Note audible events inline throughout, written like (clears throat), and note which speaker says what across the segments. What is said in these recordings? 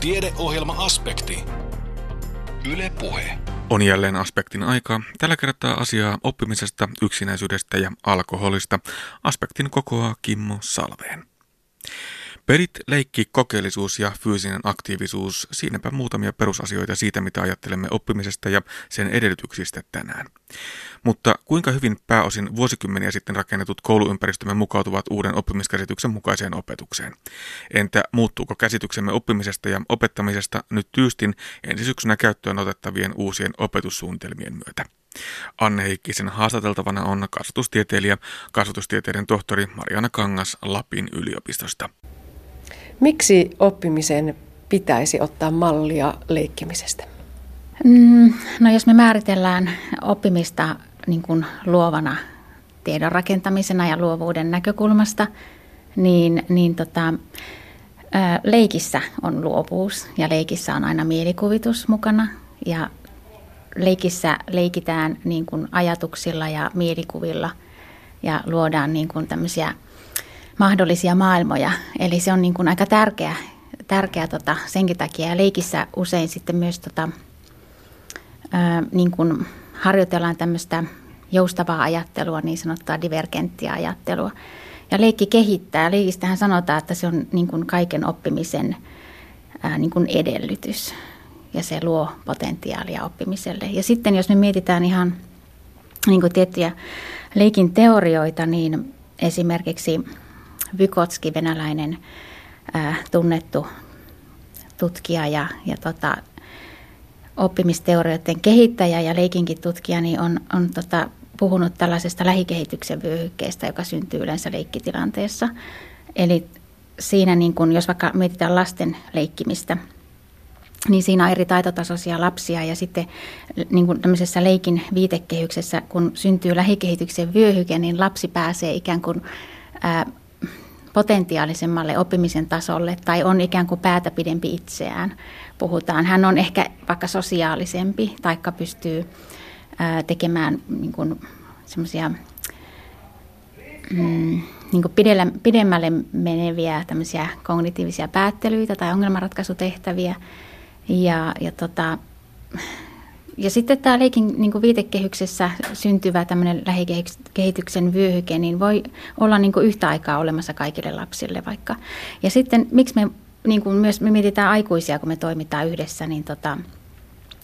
Speaker 1: Tiedeohjelma-aspekti. Yle Puhe.
Speaker 2: On jälleen aspektin aika. Tällä kertaa asiaa oppimisesta, yksinäisyydestä ja alkoholista. Aspektin kokoaa Kimmo Salveen. Pelit, leikki, kokeellisuus ja fyysinen aktiivisuus, siinäpä muutamia perusasioita siitä, mitä ajattelemme oppimisesta ja sen edellytyksistä tänään. Mutta kuinka hyvin pääosin vuosikymmeniä sitten rakennetut kouluympäristömme mukautuvat uuden oppimiskäsityksen mukaiseen opetukseen? Entä muuttuuko käsityksemme oppimisesta ja opettamisesta nyt tyystin ensi syksynä käyttöön otettavien uusien opetussuunnitelmien myötä? Anne Heikkisen haastateltavana on kasvatustieteilijä, kasvatustieteiden tohtori Mariana Kangas Lapin yliopistosta.
Speaker 3: Miksi oppimisen pitäisi ottaa mallia leikkimisestä?
Speaker 4: Mm, no jos me määritellään oppimista niin kuin luovana tiedon rakentamisena ja luovuuden näkökulmasta, niin, niin tota, leikissä on luovuus ja leikissä on aina mielikuvitus mukana ja leikissä leikitään niin kuin ajatuksilla ja mielikuvilla ja luodaan niin kuin tämmöisiä mahdollisia maailmoja. Eli se on niin kuin aika tärkeä, tärkeä tota, senkin takia. Ja leikissä usein sitten myös tota, ää, niin kuin harjoitellaan tämmöistä joustavaa ajattelua, niin sanottua divergenttia ajattelua. Ja leikki kehittää. Leikistähän sanotaan, että se on niin kuin kaiken oppimisen ää, niin kuin edellytys. Ja se luo potentiaalia oppimiselle. Ja sitten jos me mietitään ihan niin kuin tiettyjä leikin teorioita, niin esimerkiksi Vykotski, venäläinen tunnettu tutkija ja, ja tota, oppimisteorioiden kehittäjä ja leikinkin tutkija, niin on, on tota, puhunut tällaisesta lähikehityksen vyöhykkeestä, joka syntyy yleensä leikkitilanteessa. Eli siinä, niin kun, jos vaikka mietitään lasten leikkimistä, niin siinä on eri taitotasoisia lapsia ja sitten niin kuin tämmöisessä leikin viitekehyksessä, kun syntyy lähikehityksen vyöhyke, niin lapsi pääsee ikään kuin ää, potentiaalisemmalle oppimisen tasolle tai on ikään kuin päätä pidempi itseään. Puhutaan. Hän on ehkä vaikka sosiaalisempi tai pystyy ää, tekemään niin kuin, semmoisia mm, niin kuin pidemmälle meneviä tämmöisiä kognitiivisia päättelyitä tai ongelmanratkaisutehtäviä. Ja, ja tota, ja sitten tämä leikin niin kuin viitekehyksessä syntyvä tämmöinen lähikehityksen vyöhyke, niin voi olla niin kuin yhtä aikaa olemassa kaikille lapsille vaikka. Ja sitten miksi me niin kuin myös me mietitään aikuisia, kun me toimitaan yhdessä, niin, tota,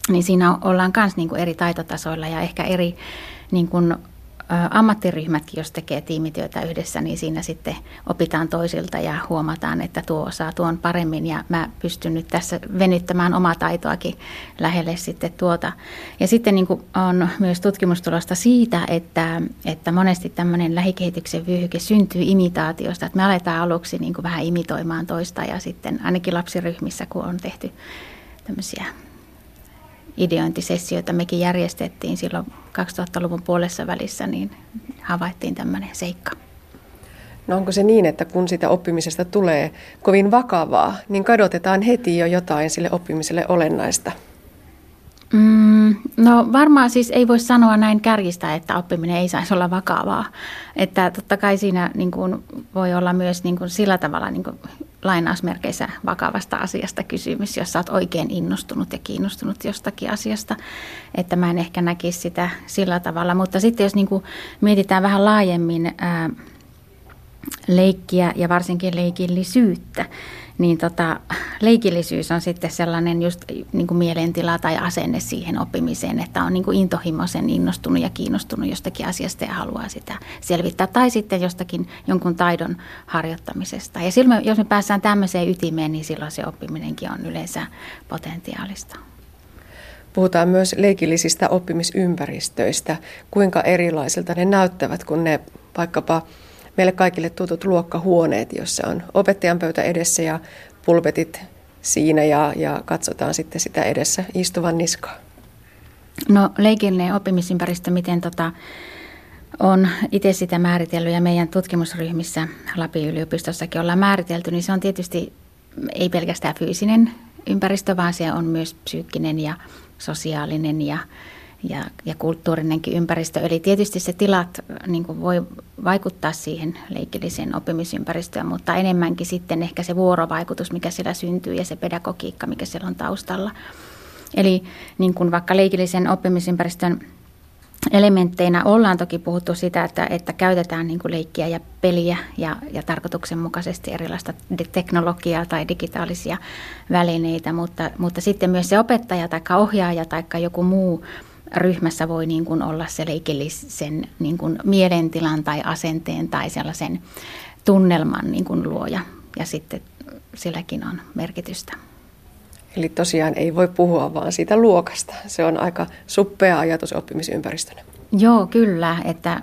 Speaker 4: niin siinä ollaan myös niin eri taitotasoilla ja ehkä eri niin kuin ammattiryhmätkin, jos tekee tiimityötä yhdessä, niin siinä sitten opitaan toisilta ja huomataan, että tuo osaa tuon paremmin ja mä pystyn nyt tässä venyttämään omaa taitoakin lähelle sitten tuota. Ja sitten niin kuin on myös tutkimustulosta siitä, että, että monesti tämmöinen lähikehityksen vyöhyke syntyy imitaatiosta, että me aletaan aluksi niin kuin vähän imitoimaan toista ja sitten ainakin lapsiryhmissä, kun on tehty tämmöisiä ideointisessioita mekin järjestettiin silloin 2000-luvun puolessa välissä, niin havaittiin tämmöinen seikka.
Speaker 3: No onko se niin, että kun sitä oppimisesta tulee kovin vakavaa, niin kadotetaan heti jo jotain sille oppimiselle olennaista?
Speaker 4: Mm, no varmaan siis ei voi sanoa näin kärjistä, että oppiminen ei saisi olla vakavaa. Että totta kai siinä niin kuin, voi olla myös niin kuin, sillä tavalla niin kuin, lainausmerkeissä vakavasta asiasta kysymys, jos olet oikein innostunut ja kiinnostunut jostakin asiasta. Että mä en ehkä näkisi sitä sillä tavalla. Mutta sitten jos niin kuin, mietitään vähän laajemmin ää, leikkiä ja varsinkin leikillisyyttä, niin tota, leikillisyys on sitten sellainen just niin kuin mielentila tai asenne siihen oppimiseen, että on niin kuin intohimoisen innostunut ja kiinnostunut jostakin asiasta ja haluaa sitä selvittää. Tai sitten jostakin jonkun taidon harjoittamisesta. Ja silloin, jos me päästään tämmöiseen ytimeen, niin silloin se oppiminenkin on yleensä potentiaalista.
Speaker 3: Puhutaan myös leikillisistä oppimisympäristöistä. Kuinka erilaisilta ne näyttävät, kun ne vaikkapa meille kaikille tutut luokkahuoneet, jossa on opettajan pöytä edessä ja pulpetit siinä ja, ja katsotaan sitten sitä edessä istuvan niskaa.
Speaker 4: No leikillinen oppimisympäristö, miten tota, on itse sitä määritellyt ja meidän tutkimusryhmissä Lapin yliopistossakin ollaan määritelty, niin se on tietysti ei pelkästään fyysinen ympäristö, vaan se on myös psyykkinen ja sosiaalinen ja, ja, ja kulttuurinenkin ympäristö. Eli tietysti se tilat niin kuin voi vaikuttaa siihen leikilliseen oppimisympäristöön, mutta enemmänkin sitten ehkä se vuorovaikutus, mikä siellä syntyy ja se pedagogiikka, mikä siellä on taustalla. Eli niin kuin vaikka leikillisen oppimisympäristön elementteinä ollaan toki puhuttu sitä, että, että käytetään niin kuin leikkiä ja peliä ja, ja tarkoituksenmukaisesti erilaista teknologiaa tai digitaalisia välineitä, mutta, mutta sitten myös se opettaja tai ohjaaja tai joku muu ryhmässä voi niin kuin olla se leikillisen niin kuin mielentilan tai asenteen tai sellaisen tunnelman niin kuin luoja ja sitten silläkin on merkitystä.
Speaker 3: Eli tosiaan ei voi puhua vaan siitä luokasta. Se on aika suppea ajatus oppimisympäristönä.
Speaker 4: Joo, kyllä. Että,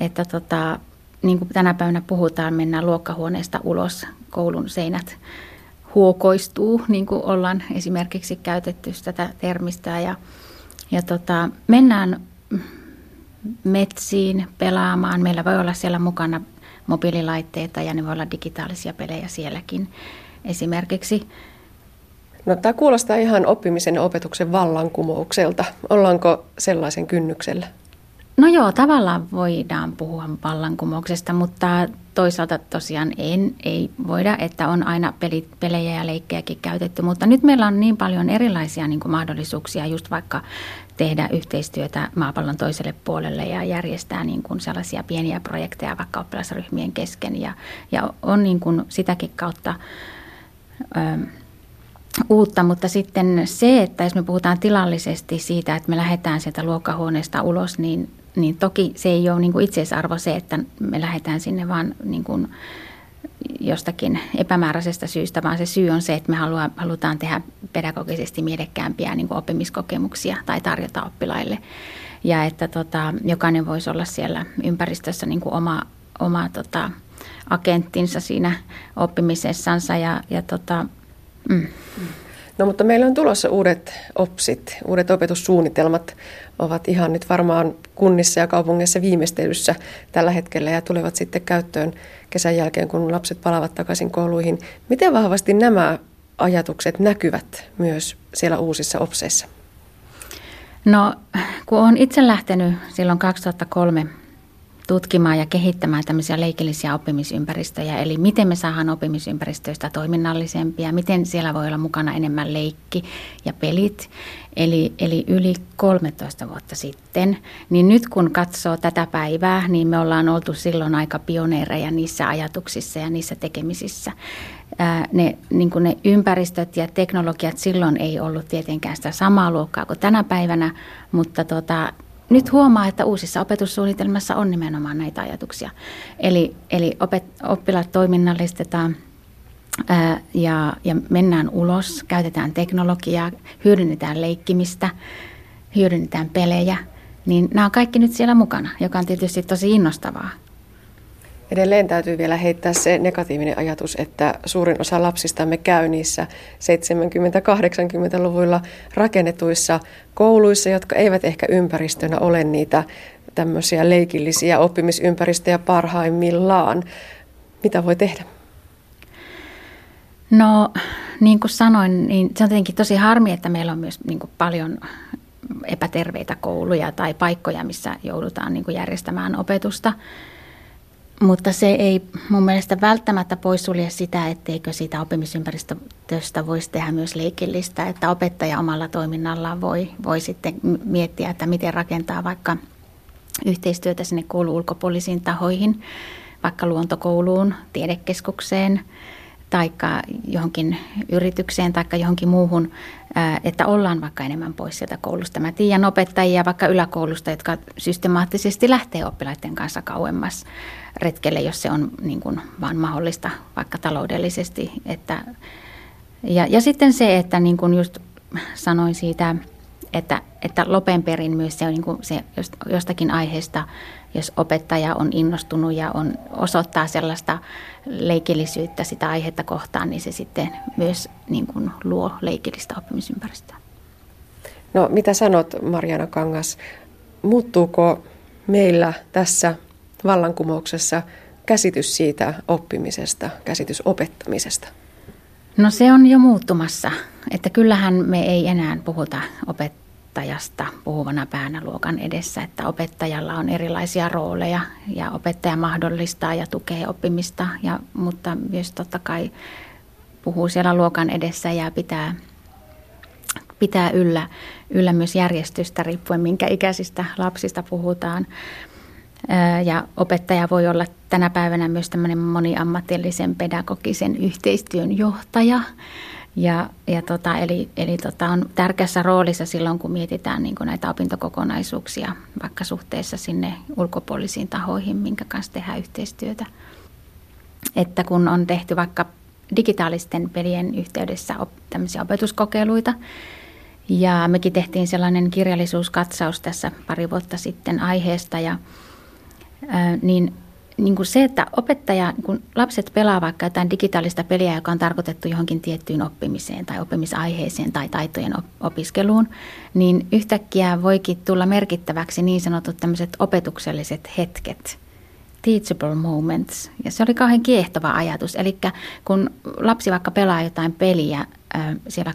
Speaker 4: että tota, niin kuin tänä päivänä puhutaan, mennään luokkahuoneesta ulos, koulun seinät huokoistuu, niin kuin ollaan esimerkiksi käytetty tätä termistä. Ja, ja tota, mennään metsiin pelaamaan. Meillä voi olla siellä mukana mobiililaitteita ja ne voi olla digitaalisia pelejä sielläkin esimerkiksi.
Speaker 3: No, tämä kuulostaa ihan oppimisen ja opetuksen vallankumoukselta. Ollaanko sellaisen kynnyksellä?
Speaker 4: No joo, tavallaan voidaan puhua vallankumouksesta, mutta toisaalta tosiaan en, ei voida, että on aina peli, pelejä ja leikkejäkin käytetty. Mutta nyt meillä on niin paljon erilaisia niin kuin mahdollisuuksia just vaikka tehdä yhteistyötä maapallon toiselle puolelle ja järjestää niin kuin sellaisia pieniä projekteja vaikka oppilasryhmien kesken. Ja, ja on niin kuin sitäkin kautta... Ö, uutta, mutta sitten se, että jos me puhutaan tilallisesti siitä, että me lähdetään sieltä luokkahuoneesta ulos, niin, niin toki se ei ole niin kuin itseisarvo se, että me lähdetään sinne vaan niin kuin jostakin epämääräisestä syystä, vaan se syy on se, että me halutaan tehdä pedagogisesti mielekkäämpiä niin kuin oppimiskokemuksia tai tarjota oppilaille. Ja että tota, jokainen voisi olla siellä ympäristössä niin kuin oma, oma tota, agenttinsa siinä oppimisessansa ja, ja tota,
Speaker 3: Mm. No mutta meillä on tulossa uudet OPSit, uudet opetussuunnitelmat ovat ihan nyt varmaan kunnissa ja kaupungeissa viimeistelyssä tällä hetkellä ja tulevat sitten käyttöön kesän jälkeen, kun lapset palaavat takaisin kouluihin. Miten vahvasti nämä ajatukset näkyvät myös siellä uusissa OPSeissa?
Speaker 4: No, kun olen itse lähtenyt silloin 2003 tutkimaan ja kehittämään tämmöisiä leikillisiä oppimisympäristöjä, eli miten me saadaan oppimisympäristöistä toiminnallisempia, miten siellä voi olla mukana enemmän leikki ja pelit. Eli, eli yli 13 vuotta sitten, niin nyt kun katsoo tätä päivää, niin me ollaan oltu silloin aika pioneereja niissä ajatuksissa ja niissä tekemisissä. Ne, niin ne ympäristöt ja teknologiat silloin ei ollut tietenkään sitä samaa luokkaa kuin tänä päivänä, mutta tota, nyt huomaa, että uusissa opetussuunnitelmassa on nimenomaan näitä ajatuksia. Eli, eli opet, oppilaat toiminnallistetaan ää, ja, ja mennään ulos, käytetään teknologiaa, hyödynnetään leikkimistä, hyödynnetään pelejä. Niin nämä on kaikki nyt siellä mukana, joka on tietysti tosi innostavaa.
Speaker 3: Edelleen täytyy vielä heittää se negatiivinen ajatus, että suurin osa lapsistamme käy niissä 70-80-luvuilla rakennetuissa kouluissa, jotka eivät ehkä ympäristönä ole niitä tämmöisiä leikillisiä oppimisympäristöjä parhaimmillaan. Mitä voi tehdä?
Speaker 4: No, niin kuin sanoin, niin se on tietenkin tosi harmi, että meillä on myös niin kuin paljon epäterveitä kouluja tai paikkoja, missä joudutaan niin kuin järjestämään opetusta. Mutta se ei mun mielestä välttämättä poissulje sitä, etteikö siitä oppimisympäristöstä voisi tehdä myös leikillistä, että opettaja omalla toiminnallaan voi, voi sitten miettiä, että miten rakentaa vaikka yhteistyötä sinne koulun ulkopuolisiin tahoihin, vaikka luontokouluun, tiedekeskukseen – tai johonkin yritykseen tai johonkin muuhun, että ollaan vaikka enemmän pois sieltä koulusta. Mä tiedän opettajia vaikka yläkoulusta, jotka systemaattisesti lähtee oppilaiden kanssa kauemmas retkelle, jos se on niin kuin vaan mahdollista vaikka taloudellisesti. Että, ja, ja sitten se, että niin kuin just sanoin siitä, että, että lopenperin myös se, on niin kuin se jostakin aiheesta, jos opettaja on innostunut ja on, osoittaa sellaista leikillisyyttä sitä aihetta kohtaan, niin se sitten myös niin kuin luo leikillistä oppimisympäristöä.
Speaker 3: No mitä sanot Marjana Kangas, muuttuuko meillä tässä vallankumouksessa käsitys siitä oppimisesta, käsitys opettamisesta?
Speaker 4: No se on jo muuttumassa, että kyllähän me ei enää puhuta opet- opettajasta puhuvana päänä luokan edessä, että opettajalla on erilaisia rooleja ja opettaja mahdollistaa ja tukee oppimista, ja, mutta myös totta kai puhuu siellä luokan edessä ja pitää, pitää yllä, yllä myös järjestystä riippuen minkä ikäisistä lapsista puhutaan. Ja opettaja voi olla tänä päivänä myös tämmöinen moniammatillisen pedagogisen yhteistyön johtaja. Ja, ja tota, eli eli tota, on tärkeässä roolissa silloin, kun mietitään niin kuin näitä opintokokonaisuuksia, vaikka suhteessa sinne ulkopuolisiin tahoihin, minkä kanssa tehdään yhteistyötä. Että kun on tehty vaikka digitaalisten pelien yhteydessä op, tämmöisiä opetuskokeiluita, ja mekin tehtiin sellainen kirjallisuuskatsaus tässä pari vuotta sitten aiheesta, ja niin, niin kuin se, että opettaja, kun lapset pelaa vaikka jotain digitaalista peliä, joka on tarkoitettu johonkin tiettyyn oppimiseen tai oppimisaiheeseen tai taitojen opiskeluun, niin yhtäkkiä voikin tulla merkittäväksi niin sanotut tämmöiset opetukselliset hetket, teachable moments. Ja se oli kauhean kiehtova ajatus. Eli kun lapsi vaikka pelaa jotain peliä siellä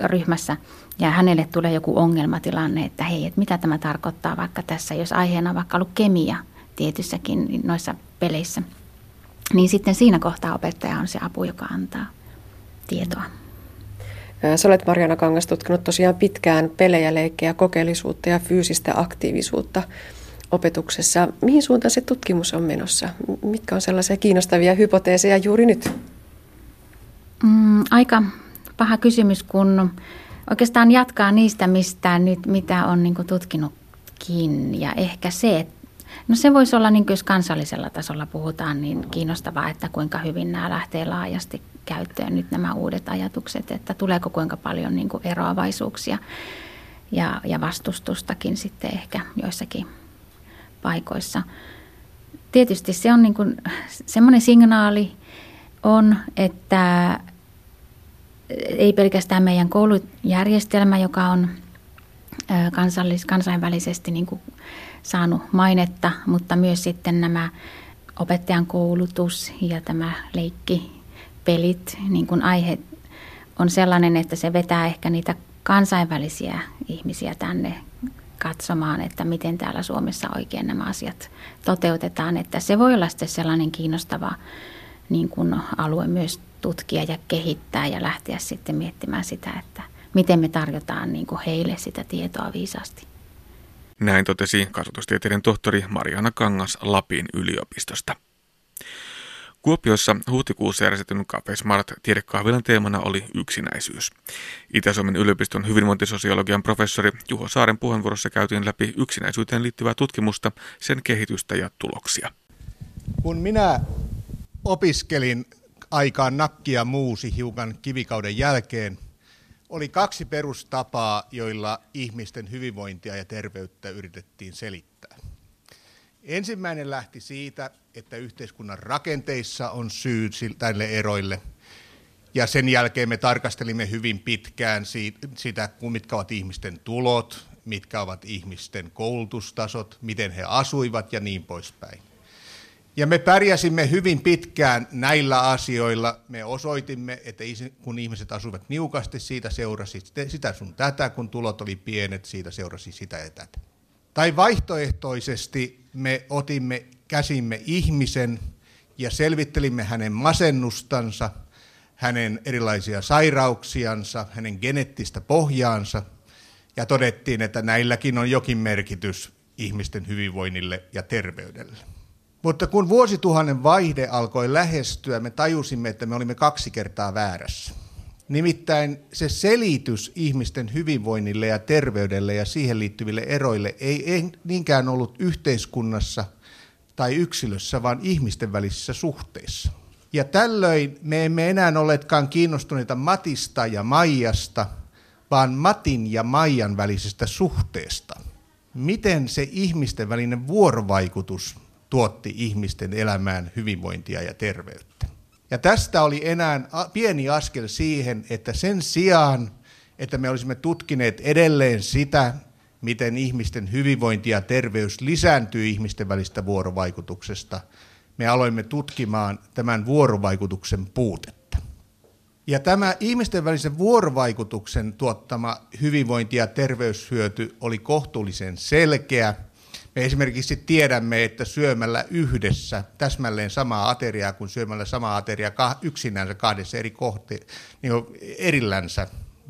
Speaker 4: ryhmässä ja hänelle tulee joku ongelmatilanne, että hei, että mitä tämä tarkoittaa vaikka tässä, jos aiheena on vaikka ollut kemia – tietyssäkin noissa peleissä. Niin sitten siinä kohtaa opettaja on se apu, joka antaa tietoa.
Speaker 3: Sä olet Marjana Kangas tutkinut tosiaan pitkään pelejä, leikkejä, kokeellisuutta ja fyysistä aktiivisuutta opetuksessa. Mihin suuntaan se tutkimus on menossa? Mitkä on sellaisia kiinnostavia hypoteeseja juuri nyt?
Speaker 4: Mm, aika paha kysymys, kun oikeastaan jatkaa niistä, mistä nyt, mitä on niin tutkinutkin. Ja ehkä se, että No se voisi olla, niin jos kansallisella tasolla puhutaan, niin kiinnostavaa, että kuinka hyvin nämä lähtee laajasti käyttöön nyt nämä uudet ajatukset, että tuleeko kuinka paljon niin kuin eroavaisuuksia ja, ja vastustustakin sitten ehkä joissakin paikoissa. Tietysti se on niin kuin, semmoinen signaali on, että ei pelkästään meidän koulujärjestelmä, joka on kansallis, kansainvälisesti niin kuin saanut mainetta, mutta myös sitten nämä opettajan koulutus ja tämä leikki, pelit, niin kuin aihe on sellainen, että se vetää ehkä niitä kansainvälisiä ihmisiä tänne katsomaan, että miten täällä Suomessa oikein nämä asiat toteutetaan. Että se voi olla sitten sellainen kiinnostava niin kuin alue myös tutkia ja kehittää ja lähteä sitten miettimään sitä, että miten me tarjotaan niin kuin heille sitä tietoa viisaasti.
Speaker 2: Näin totesi kasvatustieteiden tohtori Mariana Kangas Lapin yliopistosta. Kuopiossa huhtikuussa järjestetyn Cafe Smart tiedekahvilan teemana oli yksinäisyys. Itä-Suomen yliopiston hyvinvointisosiologian professori Juho Saaren puheenvuorossa käytiin läpi yksinäisyyteen liittyvää tutkimusta, sen kehitystä ja tuloksia.
Speaker 5: Kun minä opiskelin aikaan nakkia muusi hiukan kivikauden jälkeen, oli kaksi perustapaa, joilla ihmisten hyvinvointia ja terveyttä yritettiin selittää. Ensimmäinen lähti siitä, että yhteiskunnan rakenteissa on syy tälle eroille. Ja sen jälkeen me tarkastelimme hyvin pitkään sitä, mitkä ovat ihmisten tulot, mitkä ovat ihmisten koulutustasot, miten he asuivat ja niin poispäin. Ja me pärjäsimme hyvin pitkään näillä asioilla. Me osoitimme, että kun ihmiset asuivat niukasti, siitä seurasi sitä sun tätä, kun tulot oli pienet, siitä seurasi sitä ja tätä. Tai vaihtoehtoisesti me otimme käsimme ihmisen ja selvittelimme hänen masennustansa, hänen erilaisia sairauksiansa, hänen geneettistä pohjaansa ja todettiin, että näilläkin on jokin merkitys ihmisten hyvinvoinnille ja terveydelle. Mutta kun vuosituhannen vaihde alkoi lähestyä, me tajusimme, että me olimme kaksi kertaa väärässä. Nimittäin se selitys ihmisten hyvinvoinnille ja terveydelle ja siihen liittyville eroille ei niinkään ollut yhteiskunnassa tai yksilössä, vaan ihmisten välisissä suhteissa. Ja tällöin me emme enää olleetkaan kiinnostuneita Matista ja Maijasta, vaan Matin ja Maijan välisestä suhteesta. Miten se ihmisten välinen vuorovaikutus tuotti ihmisten elämään hyvinvointia ja terveyttä. Ja tästä oli enää pieni askel siihen, että sen sijaan, että me olisimme tutkineet edelleen sitä, miten ihmisten hyvinvointi ja terveys lisääntyy ihmisten välistä vuorovaikutuksesta, me aloimme tutkimaan tämän vuorovaikutuksen puutetta. Ja tämä ihmisten välisen vuorovaikutuksen tuottama hyvinvointi- ja terveyshyöty oli kohtuullisen selkeä. Me esimerkiksi tiedämme, että syömällä yhdessä täsmälleen samaa ateriaa kuin syömällä samaa ateriaa yksinänsä kahdessa eri kohti, niin erillänsä,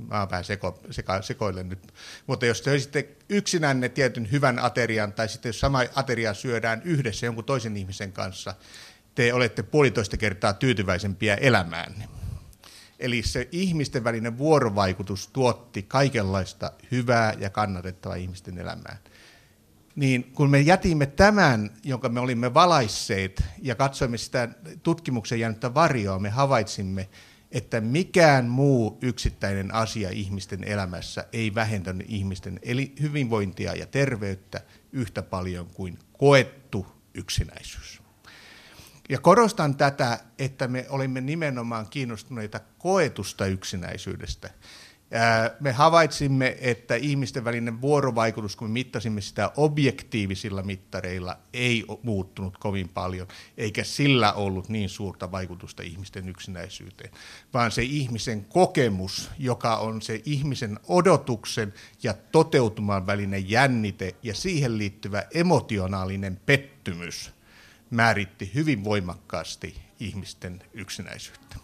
Speaker 5: mä vähän seko, seko, sekoilen nyt, mutta jos te sitten yksinänne tietyn hyvän aterian, tai sitten jos sama ateria syödään yhdessä jonkun toisen ihmisen kanssa, te olette puolitoista kertaa tyytyväisempiä elämäänne. Eli se ihmisten välinen vuorovaikutus tuotti kaikenlaista hyvää ja kannatettavaa ihmisten elämään. Niin kun me jätimme tämän, jonka me olimme valaisseet ja katsoimme sitä tutkimuksen jäänyttä varjoa, me havaitsimme, että mikään muu yksittäinen asia ihmisten elämässä ei vähentänyt ihmisten eli hyvinvointia ja terveyttä yhtä paljon kuin koettu yksinäisyys. Ja korostan tätä, että me olimme nimenomaan kiinnostuneita koetusta yksinäisyydestä. Me havaitsimme, että ihmisten välinen vuorovaikutus, kun me mittasimme sitä objektiivisilla mittareilla, ei muuttunut kovin paljon, eikä sillä ollut niin suurta vaikutusta ihmisten yksinäisyyteen, vaan se ihmisen kokemus, joka on se ihmisen odotuksen ja toteutuman välinen jännite ja siihen liittyvä emotionaalinen pettymys – määritti hyvin voimakkaasti ihmisten yksinäisyyttä.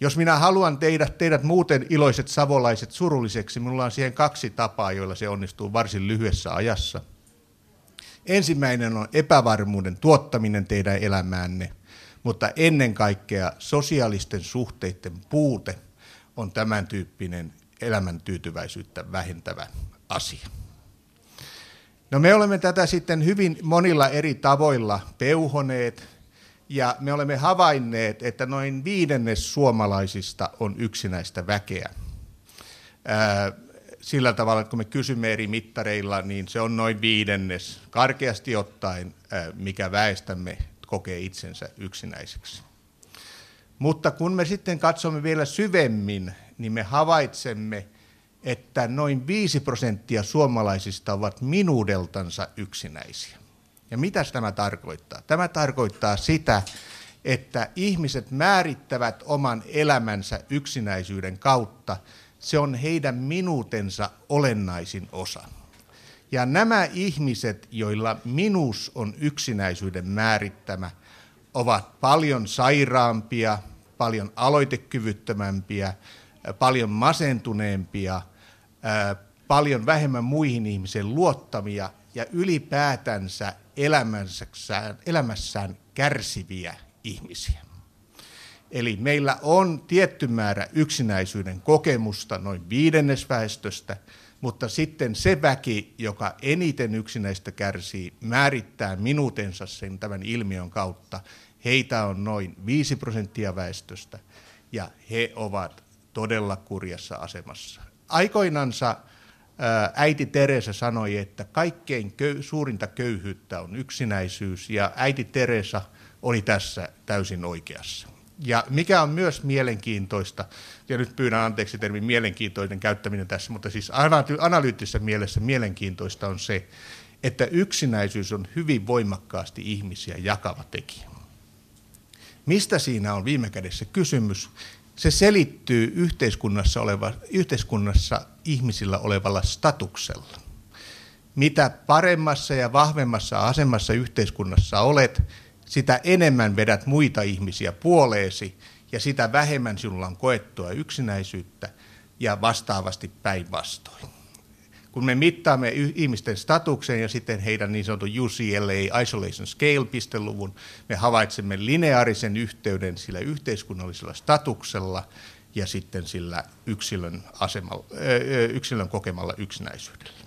Speaker 5: Jos minä haluan teidät, teidät muuten iloiset savolaiset surulliseksi, minulla on siihen kaksi tapaa, joilla se onnistuu varsin lyhyessä ajassa. Ensimmäinen on epävarmuuden tuottaminen teidän elämäänne, mutta ennen kaikkea sosiaalisten suhteiden puute on tämän tyyppinen elämän tyytyväisyyttä vähentävä asia. No me olemme tätä sitten hyvin monilla eri tavoilla peuhoneet ja me olemme havainneet, että noin viidennes suomalaisista on yksinäistä väkeä. Sillä tavalla, että kun me kysymme eri mittareilla, niin se on noin viidennes karkeasti ottaen, mikä väestämme kokee itsensä yksinäiseksi. Mutta kun me sitten katsomme vielä syvemmin, niin me havaitsemme, että noin 5 prosenttia suomalaisista ovat minuudeltansa yksinäisiä. Ja mitä tämä tarkoittaa? Tämä tarkoittaa sitä, että ihmiset määrittävät oman elämänsä yksinäisyyden kautta. Se on heidän minuutensa olennaisin osa. Ja nämä ihmiset, joilla minuus on yksinäisyyden määrittämä, ovat paljon sairaampia, paljon aloitekyvyttömämpiä, paljon masentuneempia – paljon vähemmän muihin ihmisiin luottavia ja ylipäätänsä elämässään, elämässään kärsiviä ihmisiä. Eli meillä on tietty määrä yksinäisyyden kokemusta noin viidennesväestöstä, mutta sitten se väki, joka eniten yksinäistä kärsii, määrittää minuutensa sen tämän ilmiön kautta. Heitä on noin 5 prosenttia väestöstä ja he ovat todella kurjassa asemassa aikoinansa äiti Teresa sanoi, että kaikkein köy- suurinta köyhyyttä on yksinäisyys, ja äiti Teresa oli tässä täysin oikeassa. Ja mikä on myös mielenkiintoista, ja nyt pyydän anteeksi termin mielenkiintoinen käyttäminen tässä, mutta siis analyyttisessä mielessä mielenkiintoista on se, että yksinäisyys on hyvin voimakkaasti ihmisiä jakava tekijä. Mistä siinä on viime kädessä kysymys? Se selittyy yhteiskunnassa, oleva, yhteiskunnassa ihmisillä olevalla statuksella. Mitä paremmassa ja vahvemmassa asemassa yhteiskunnassa olet, sitä enemmän vedät muita ihmisiä puoleesi ja sitä vähemmän sinulla on koettua yksinäisyyttä ja vastaavasti päinvastoin kun me mittaamme ihmisten statuksen ja sitten heidän niin sanotun UCLA Isolation Scale-pisteluvun, me havaitsemme lineaarisen yhteyden sillä yhteiskunnallisella statuksella ja sitten sillä yksilön, asemalla, yksilön kokemalla yksinäisyydellä.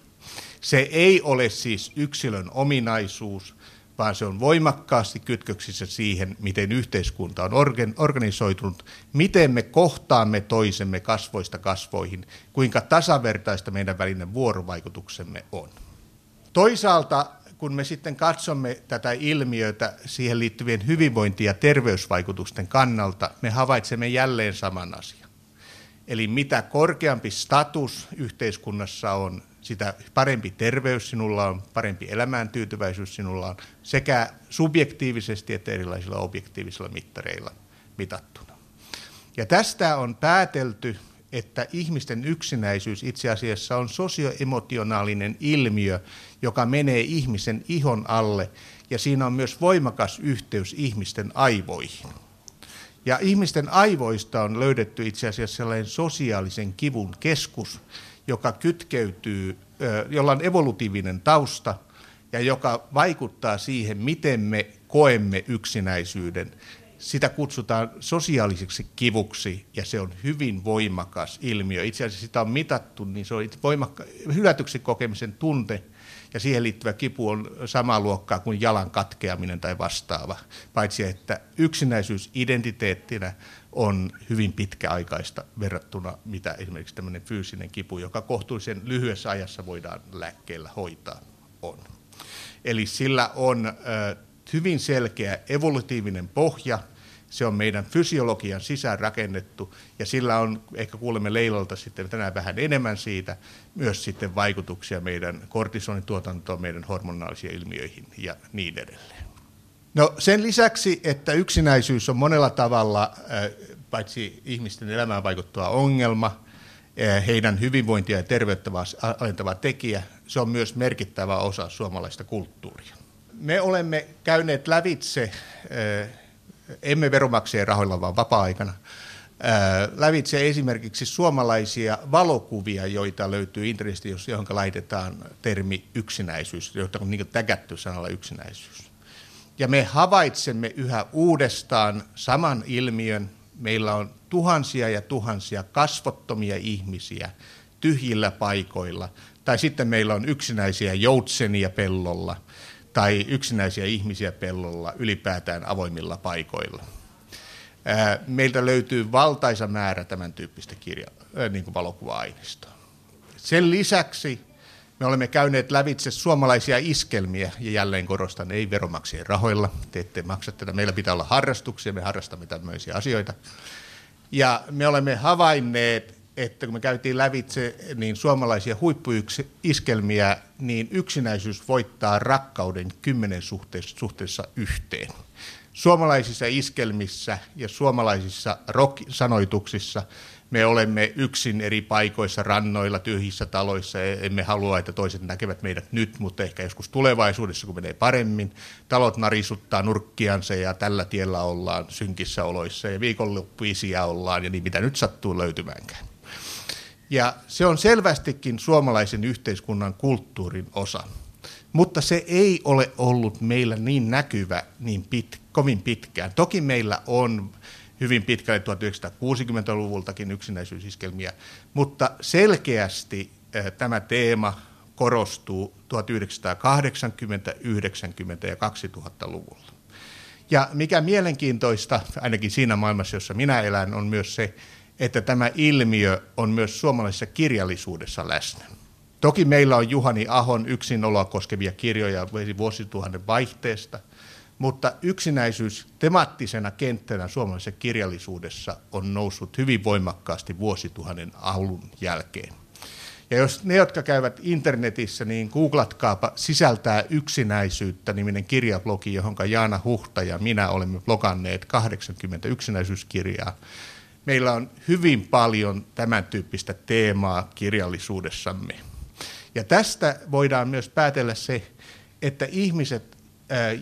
Speaker 5: Se ei ole siis yksilön ominaisuus, vaan se on voimakkaasti kytköksissä siihen, miten yhteiskunta on organisoitunut, miten me kohtaamme toisemme kasvoista kasvoihin, kuinka tasavertaista meidän välinen vuorovaikutuksemme on. Toisaalta kun me sitten katsomme tätä ilmiötä siihen liittyvien hyvinvointi- ja terveysvaikutusten kannalta, me havaitsemme jälleen saman asian. Eli mitä korkeampi status yhteiskunnassa on, sitä parempi terveys sinulla on, parempi elämäntyytyväisyys sinulla on, sekä subjektiivisesti että erilaisilla objektiivisilla mittareilla mitattuna. Ja tästä on päätelty, että ihmisten yksinäisyys itse asiassa on sosioemotionaalinen ilmiö, joka menee ihmisen ihon alle, ja siinä on myös voimakas yhteys ihmisten aivoihin. Ja ihmisten aivoista on löydetty itse asiassa sellainen sosiaalisen kivun keskus, joka kytkeytyy, jolla on evolutiivinen tausta ja joka vaikuttaa siihen, miten me koemme yksinäisyyden. Sitä kutsutaan sosiaaliseksi kivuksi ja se on hyvin voimakas ilmiö. Itse asiassa sitä on mitattu, niin se on voimakka- hylätyksen kokemisen tunte ja siihen liittyvä kipu on samaa luokkaa kuin jalan katkeaminen tai vastaava, paitsi että yksinäisyys identiteettinä on hyvin pitkäaikaista verrattuna mitä esimerkiksi tämmöinen fyysinen kipu, joka kohtuullisen lyhyessä ajassa voidaan lääkkeellä hoitaa, on. Eli sillä on hyvin selkeä evolutiivinen pohja, se on meidän fysiologian sisään rakennettu ja sillä on, ehkä kuulemme Leilalta sitten tänään vähän enemmän siitä, myös sitten vaikutuksia meidän kortisonituotantoon, meidän hormonaalisiin ilmiöihin ja niin edelleen. No sen lisäksi, että yksinäisyys on monella tavalla paitsi ihmisten elämään vaikuttava ongelma, heidän hyvinvointia ja terveyttä alentava tekijä, se on myös merkittävä osa suomalaista kulttuuria. Me olemme käyneet lävitse, emme veromaksajien rahoilla, vaan vapaa-aikana, lävitse esimerkiksi suomalaisia valokuvia, joita löytyy internetistä, johon laitetaan termi yksinäisyys, joita on niin tägätty sanalla yksinäisyys. Ja me havaitsemme yhä uudestaan saman ilmiön. Meillä on tuhansia ja tuhansia kasvottomia ihmisiä tyhjillä paikoilla. Tai sitten meillä on yksinäisiä joutsenia pellolla tai yksinäisiä ihmisiä pellolla ylipäätään avoimilla paikoilla. Meiltä löytyy valtaisa määrä tämän tyyppistä kirja, niin kuin valokuva-aineistoa. Sen lisäksi me olemme käyneet lävitse suomalaisia iskelmiä, ja jälleen korostan, ei veromaksien rahoilla. Te ette maksa tätä. Meillä pitää olla harrastuksia, me harrastamme tämmöisiä asioita. Ja me olemme havainneet, että kun me käytiin lävitse niin suomalaisia huippuiskelmiä, niin yksinäisyys voittaa rakkauden kymmenen suhteessa yhteen. Suomalaisissa iskelmissä ja suomalaisissa rock-sanoituksissa me olemme yksin eri paikoissa, rannoilla, tyhjissä taloissa. Emme halua, että toiset näkevät meidät nyt, mutta ehkä joskus tulevaisuudessa, kun menee paremmin. Talot narisuttaa nurkkiansa ja tällä tiellä ollaan synkissä oloissa ja viikonloppuisia ollaan ja niin mitä nyt sattuu löytymäänkään. Ja se on selvästikin suomalaisen yhteiskunnan kulttuurin osa. Mutta se ei ole ollut meillä niin näkyvä niin pit, kovin pitkään. Toki meillä on hyvin pitkälle 1960-luvultakin yksinäisyysiskelmiä, mutta selkeästi tämä teema korostuu 1980, 90 ja 2000-luvulla. Ja mikä mielenkiintoista, ainakin siinä maailmassa, jossa minä elän, on myös se, että tämä ilmiö on myös suomalaisessa kirjallisuudessa läsnä. Toki meillä on Juhani Ahon yksinoloa koskevia kirjoja vuosituhannen vaihteesta, mutta yksinäisyys temaattisena kenttänä suomalaisessa kirjallisuudessa on noussut hyvin voimakkaasti vuosituhannen alun jälkeen. Ja jos ne, jotka käyvät internetissä, niin googlatkaapa sisältää yksinäisyyttä niminen kirjablogi, johon Jaana Huhta ja minä olemme bloganneet 80 yksinäisyyskirjaa. Meillä on hyvin paljon tämän tyyppistä teemaa kirjallisuudessamme. Ja tästä voidaan myös päätellä se, että ihmiset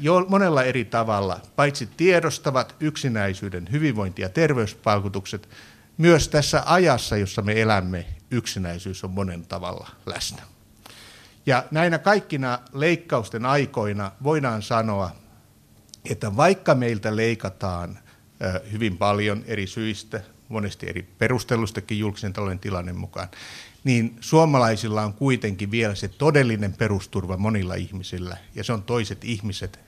Speaker 5: jo monella eri tavalla, paitsi tiedostavat yksinäisyyden hyvinvointi- ja terveysvaikutukset, myös tässä ajassa, jossa me elämme, yksinäisyys on monen tavalla läsnä. Ja näinä kaikkina leikkausten aikoina voidaan sanoa, että vaikka meiltä leikataan hyvin paljon eri syistä, monesti eri perustelustakin julkisen talouden tilanne mukaan, niin suomalaisilla on kuitenkin vielä se todellinen perusturva monilla ihmisillä, ja se on toiset ihmiset.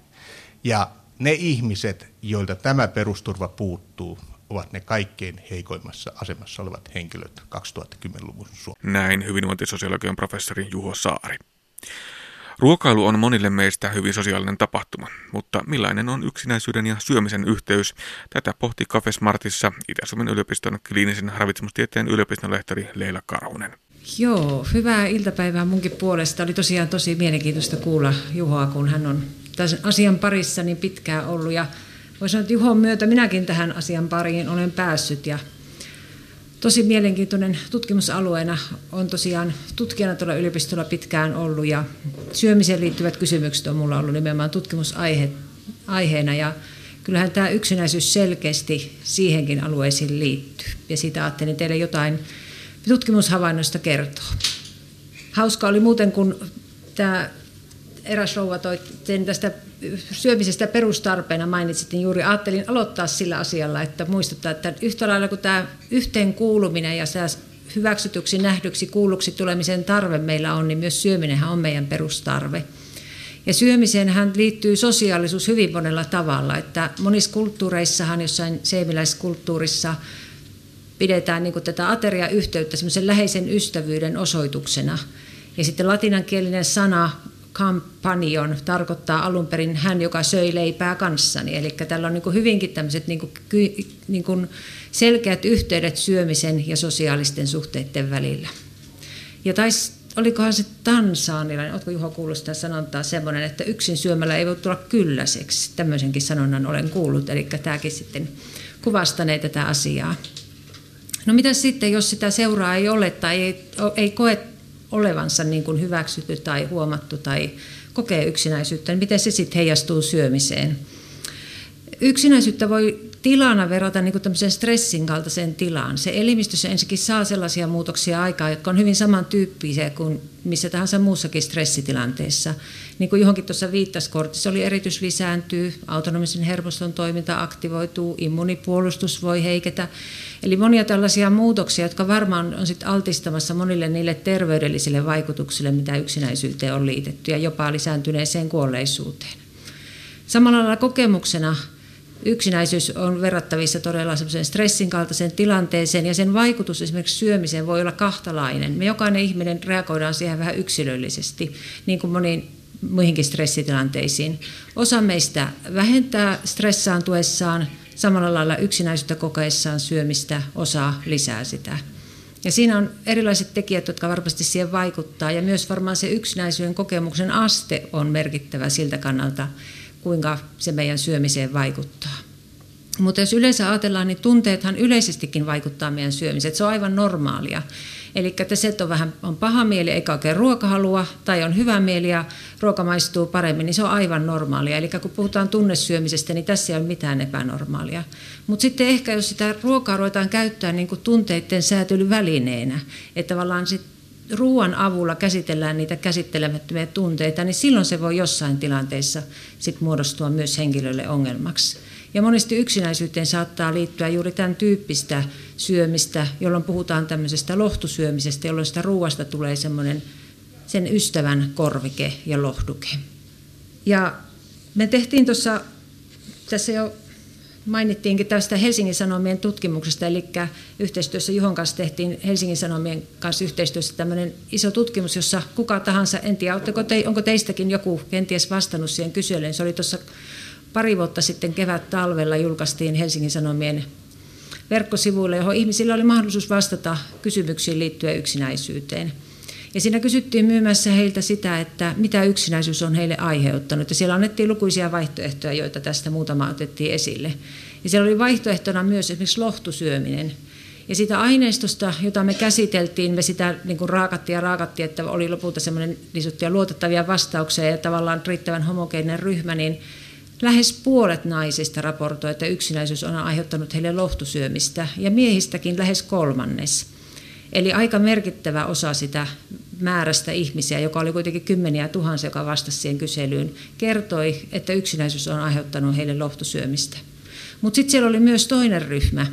Speaker 5: Ja ne ihmiset, joilta tämä perusturva puuttuu, ovat ne kaikkein heikoimmassa asemassa olevat henkilöt 2010-luvun Suomessa.
Speaker 2: Näin hyvinvointisosiologian professori Juho Saari. Ruokailu on monille meistä hyvin sosiaalinen tapahtuma, mutta millainen on yksinäisyyden ja syömisen yhteys? Tätä pohti Cafe Smartissa Itä-Suomen yliopiston kliinisen ravitsemustieteen yliopiston lehtori Leila Karhunen.
Speaker 6: Joo, hyvää iltapäivää munkin puolesta. Oli tosiaan tosi mielenkiintoista kuulla Juhoa, kun hän on tämän asian parissa niin pitkään ollut. Ja voisi sanoa, että Juhon myötä minäkin tähän asian pariin olen päässyt ja tosi mielenkiintoinen tutkimusalueena. On tosiaan tutkijana tuolla yliopistolla pitkään ollut ja syömiseen liittyvät kysymykset on mulla ollut nimenomaan tutkimusaiheena ja kyllähän tämä yksinäisyys selkeästi siihenkin alueisiin liittyy. Ja siitä ajattelin teille jotain tutkimushavainnoista kertoa. Hauska oli muuten, kun tämä eräs rouva toi tästä syömisestä perustarpeena mainitsit, niin juuri ajattelin aloittaa sillä asialla, että muistuttaa, että yhtä lailla kuin tämä yhteenkuuluminen ja tämä hyväksytyksi, nähdyksi, kuulluksi tulemisen tarve meillä on, niin myös syöminenhän on meidän perustarve. Ja syömiseenhän liittyy sosiaalisuus hyvin monella tavalla, että monissa kulttuureissahan, jossain seemiläiskulttuurissa, pidetään niin tätä ateriayhteyttä semmoisen läheisen ystävyyden osoituksena. Ja sitten latinankielinen sana companion tarkoittaa alun perin hän, joka söi leipää kanssani. Eli tällä on niin hyvinkin tämmöiset niin niin selkeät yhteydet syömisen ja sosiaalisten suhteiden välillä. Ja tais, olikohan se tansaanilainen, oletko Juho kuullut sitä sanontaa semmoinen, että yksin syömällä ei voi tulla kylläiseksi. Tämmöisenkin sanonnan olen kuullut, eli tämäkin sitten kuvastanee tätä asiaa. No mitä sitten, jos sitä seuraa ei ole tai ei, ei koe olevansa niin kuin hyväksytty tai huomattu tai kokee yksinäisyyttä, niin miten se sitten heijastuu syömiseen? Yksinäisyyttä voi tilana verrata niin kuin stressin kaltaiseen tilaan. Se elimistössä ensinnäkin saa sellaisia muutoksia aikaa, jotka on hyvin samantyyppisiä kuin missä tahansa muussakin stressitilanteessa. Niin kuin johonkin tuossa viittasi, kortisolierityys lisääntyy, autonomisen hermoston toiminta aktivoituu, immunipuolustus voi heiketä. Eli monia tällaisia muutoksia, jotka varmaan on sit altistamassa monille niille terveydellisille vaikutuksille, mitä yksinäisyyteen on liitetty, ja jopa lisääntyneeseen kuolleisuuteen. Samalla lailla kokemuksena yksinäisyys on verrattavissa todella stressin kaltaiseen tilanteeseen ja sen vaikutus esimerkiksi syömiseen voi olla kahtalainen. Me jokainen ihminen reagoidaan siihen vähän yksilöllisesti, niin kuin moniin muihinkin stressitilanteisiin. Osa meistä vähentää stressaantuessaan, samalla lailla yksinäisyyttä kokeessaan syömistä, osa lisää sitä. Ja siinä on erilaiset tekijät, jotka varmasti siihen vaikuttaa, ja myös varmaan se yksinäisyyden kokemuksen aste on merkittävä siltä kannalta, kuinka se meidän syömiseen vaikuttaa. Mutta jos yleensä ajatellaan, niin tunteethan yleisestikin vaikuttaa meidän syömiseen. Se on aivan normaalia. Eli että se, että on vähän on paha mieli eikä oikein ruokahalua, tai on hyvä mieli ja ruoka maistuu paremmin, niin se on aivan normaalia. Eli kun puhutaan tunnesyömisestä, niin tässä ei ole mitään epänormaalia. Mutta sitten ehkä jos sitä ruokaa ruvetaan käyttää niin kuin tunteiden säätelyvälineenä, että tavallaan sitten ruoan avulla käsitellään niitä käsittelemättömiä tunteita, niin silloin se voi jossain tilanteessa sit muodostua myös henkilölle ongelmaksi. Ja monesti yksinäisyyteen saattaa liittyä juuri tämän tyyppistä syömistä, jolloin puhutaan tämmöisestä lohtusyömisestä, jolloin sitä ruoasta tulee semmoinen sen ystävän korvike ja lohduke. Ja me tehtiin tuossa, tässä jo mainittiinkin tästä Helsingin Sanomien tutkimuksesta, eli yhteistyössä Juhon kanssa tehtiin Helsingin Sanomien kanssa yhteistyössä tämmöinen iso tutkimus, jossa kuka tahansa, en tiedä, te, onko teistäkin joku kenties vastannut siihen kyselyyn, se oli tuossa pari vuotta sitten kevät-talvella julkaistiin Helsingin Sanomien verkkosivuille, johon ihmisillä oli mahdollisuus vastata kysymyksiin liittyen yksinäisyyteen. Ja siinä kysyttiin myymässä heiltä sitä, että mitä yksinäisyys on heille aiheuttanut. Ja siellä annettiin lukuisia vaihtoehtoja, joita tästä muutama otettiin esille. Ja siellä oli vaihtoehtona myös esimerkiksi lohtusyöminen. Ja sitä aineistosta, jota me käsiteltiin, me sitä niin kuin raakattiin ja raakattiin, että oli lopulta semmoinen niin luotettavia vastauksia ja tavallaan riittävän homogeeninen ryhmä, niin Lähes puolet naisista raportoi, että yksinäisyys on aiheuttanut heille lohtusyömistä ja miehistäkin lähes kolmannes. Eli aika merkittävä osa sitä määrästä ihmisiä, joka oli kuitenkin kymmeniä tuhansia, joka vastasi siihen kyselyyn, kertoi, että yksinäisyys on aiheuttanut heille lohtusyömistä. Mutta sitten siellä oli myös toinen ryhmä,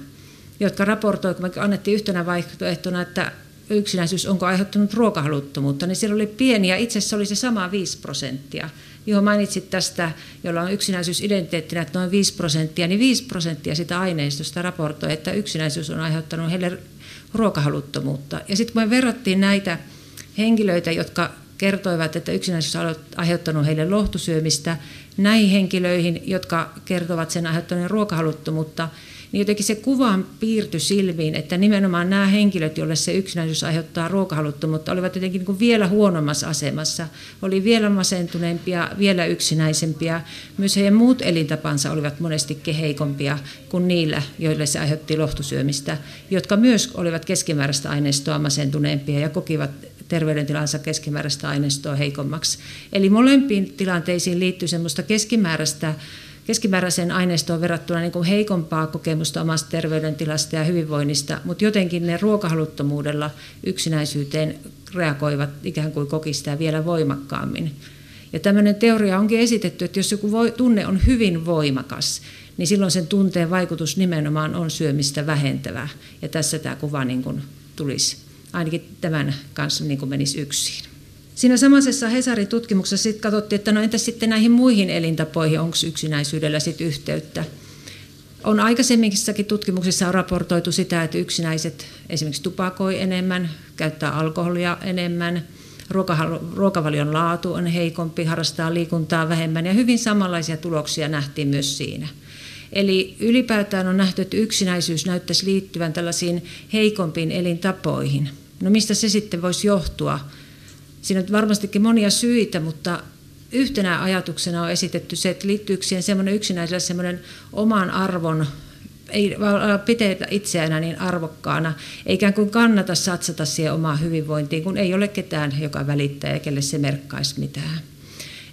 Speaker 6: jotka raportoi, kun me annettiin yhtenä vaihtoehtona, että yksinäisyys onko aiheuttanut ruokahaluttomuutta, niin siellä oli pieniä, itse asiassa oli se sama 5 prosenttia. Johon mainitsit tästä, jolla on yksinäisyysidentiteettinä, että noin 5 prosenttia, niin 5 prosenttia sitä aineistosta raportoi, että yksinäisyys on aiheuttanut heille ruokahaluttomuutta. Ja sitten kun me verrattiin näitä henkilöitä, jotka kertoivat, että yksinäisyys on aiheuttanut heille lohtusyömistä, näihin henkilöihin, jotka kertovat sen aiheuttaneen ruokahaluttomuutta, niin jotenkin se kuva piirtyi silmiin, että nimenomaan nämä henkilöt, joille se yksinäisyys aiheuttaa ruokahaluttomuutta, olivat jotenkin niin kuin vielä huonommassa asemassa. Oli vielä masentuneempia, vielä yksinäisempiä. Myös heidän muut elintapansa olivat monesti heikompia kuin niillä, joille se aiheutti lohtusyömistä, jotka myös olivat keskimääräistä aineistoa masentuneempia ja kokivat terveydentilansa keskimääräistä aineistoa heikommaksi. Eli molempiin tilanteisiin liittyy semmoista keskimääräistä keskimääräiseen aineistoon verrattuna niin kuin heikompaa kokemusta omasta terveydentilasta ja hyvinvoinnista, mutta jotenkin ne ruokahaluttomuudella yksinäisyyteen reagoivat ikään kuin kokistaa vielä voimakkaammin. Ja tämmöinen teoria onkin esitetty, että jos joku voi, tunne on hyvin voimakas, niin silloin sen tunteen vaikutus nimenomaan on syömistä vähentävä. Ja tässä tämä kuva niin kuin tulisi ainakin tämän kanssa niin kuin menisi yksin. Siinä samaisessa Hesarin tutkimuksessa sitten katsottiin, että no entäs sitten näihin muihin elintapoihin, onko yksinäisyydellä sitten yhteyttä. On aikaisemmissakin tutkimuksissa on raportoitu sitä, että yksinäiset esimerkiksi tupakoi enemmän, käyttää alkoholia enemmän, ruokavalion laatu on heikompi, harrastaa liikuntaa vähemmän ja hyvin samanlaisia tuloksia nähtiin myös siinä. Eli ylipäätään on nähty, että yksinäisyys näyttäisi liittyvän tällaisiin heikompiin elintapoihin. No mistä se sitten voisi johtua? Siinä on varmastikin monia syitä, mutta yhtenä ajatuksena on esitetty se, että liittyykö siihen semmoinen yksinäisellä semmoinen oman arvon ei pidetä itseään niin arvokkaana, eikä kuin kannata satsata siihen omaan hyvinvointiin, kun ei ole ketään, joka välittää ja kelle se merkkaisi mitään.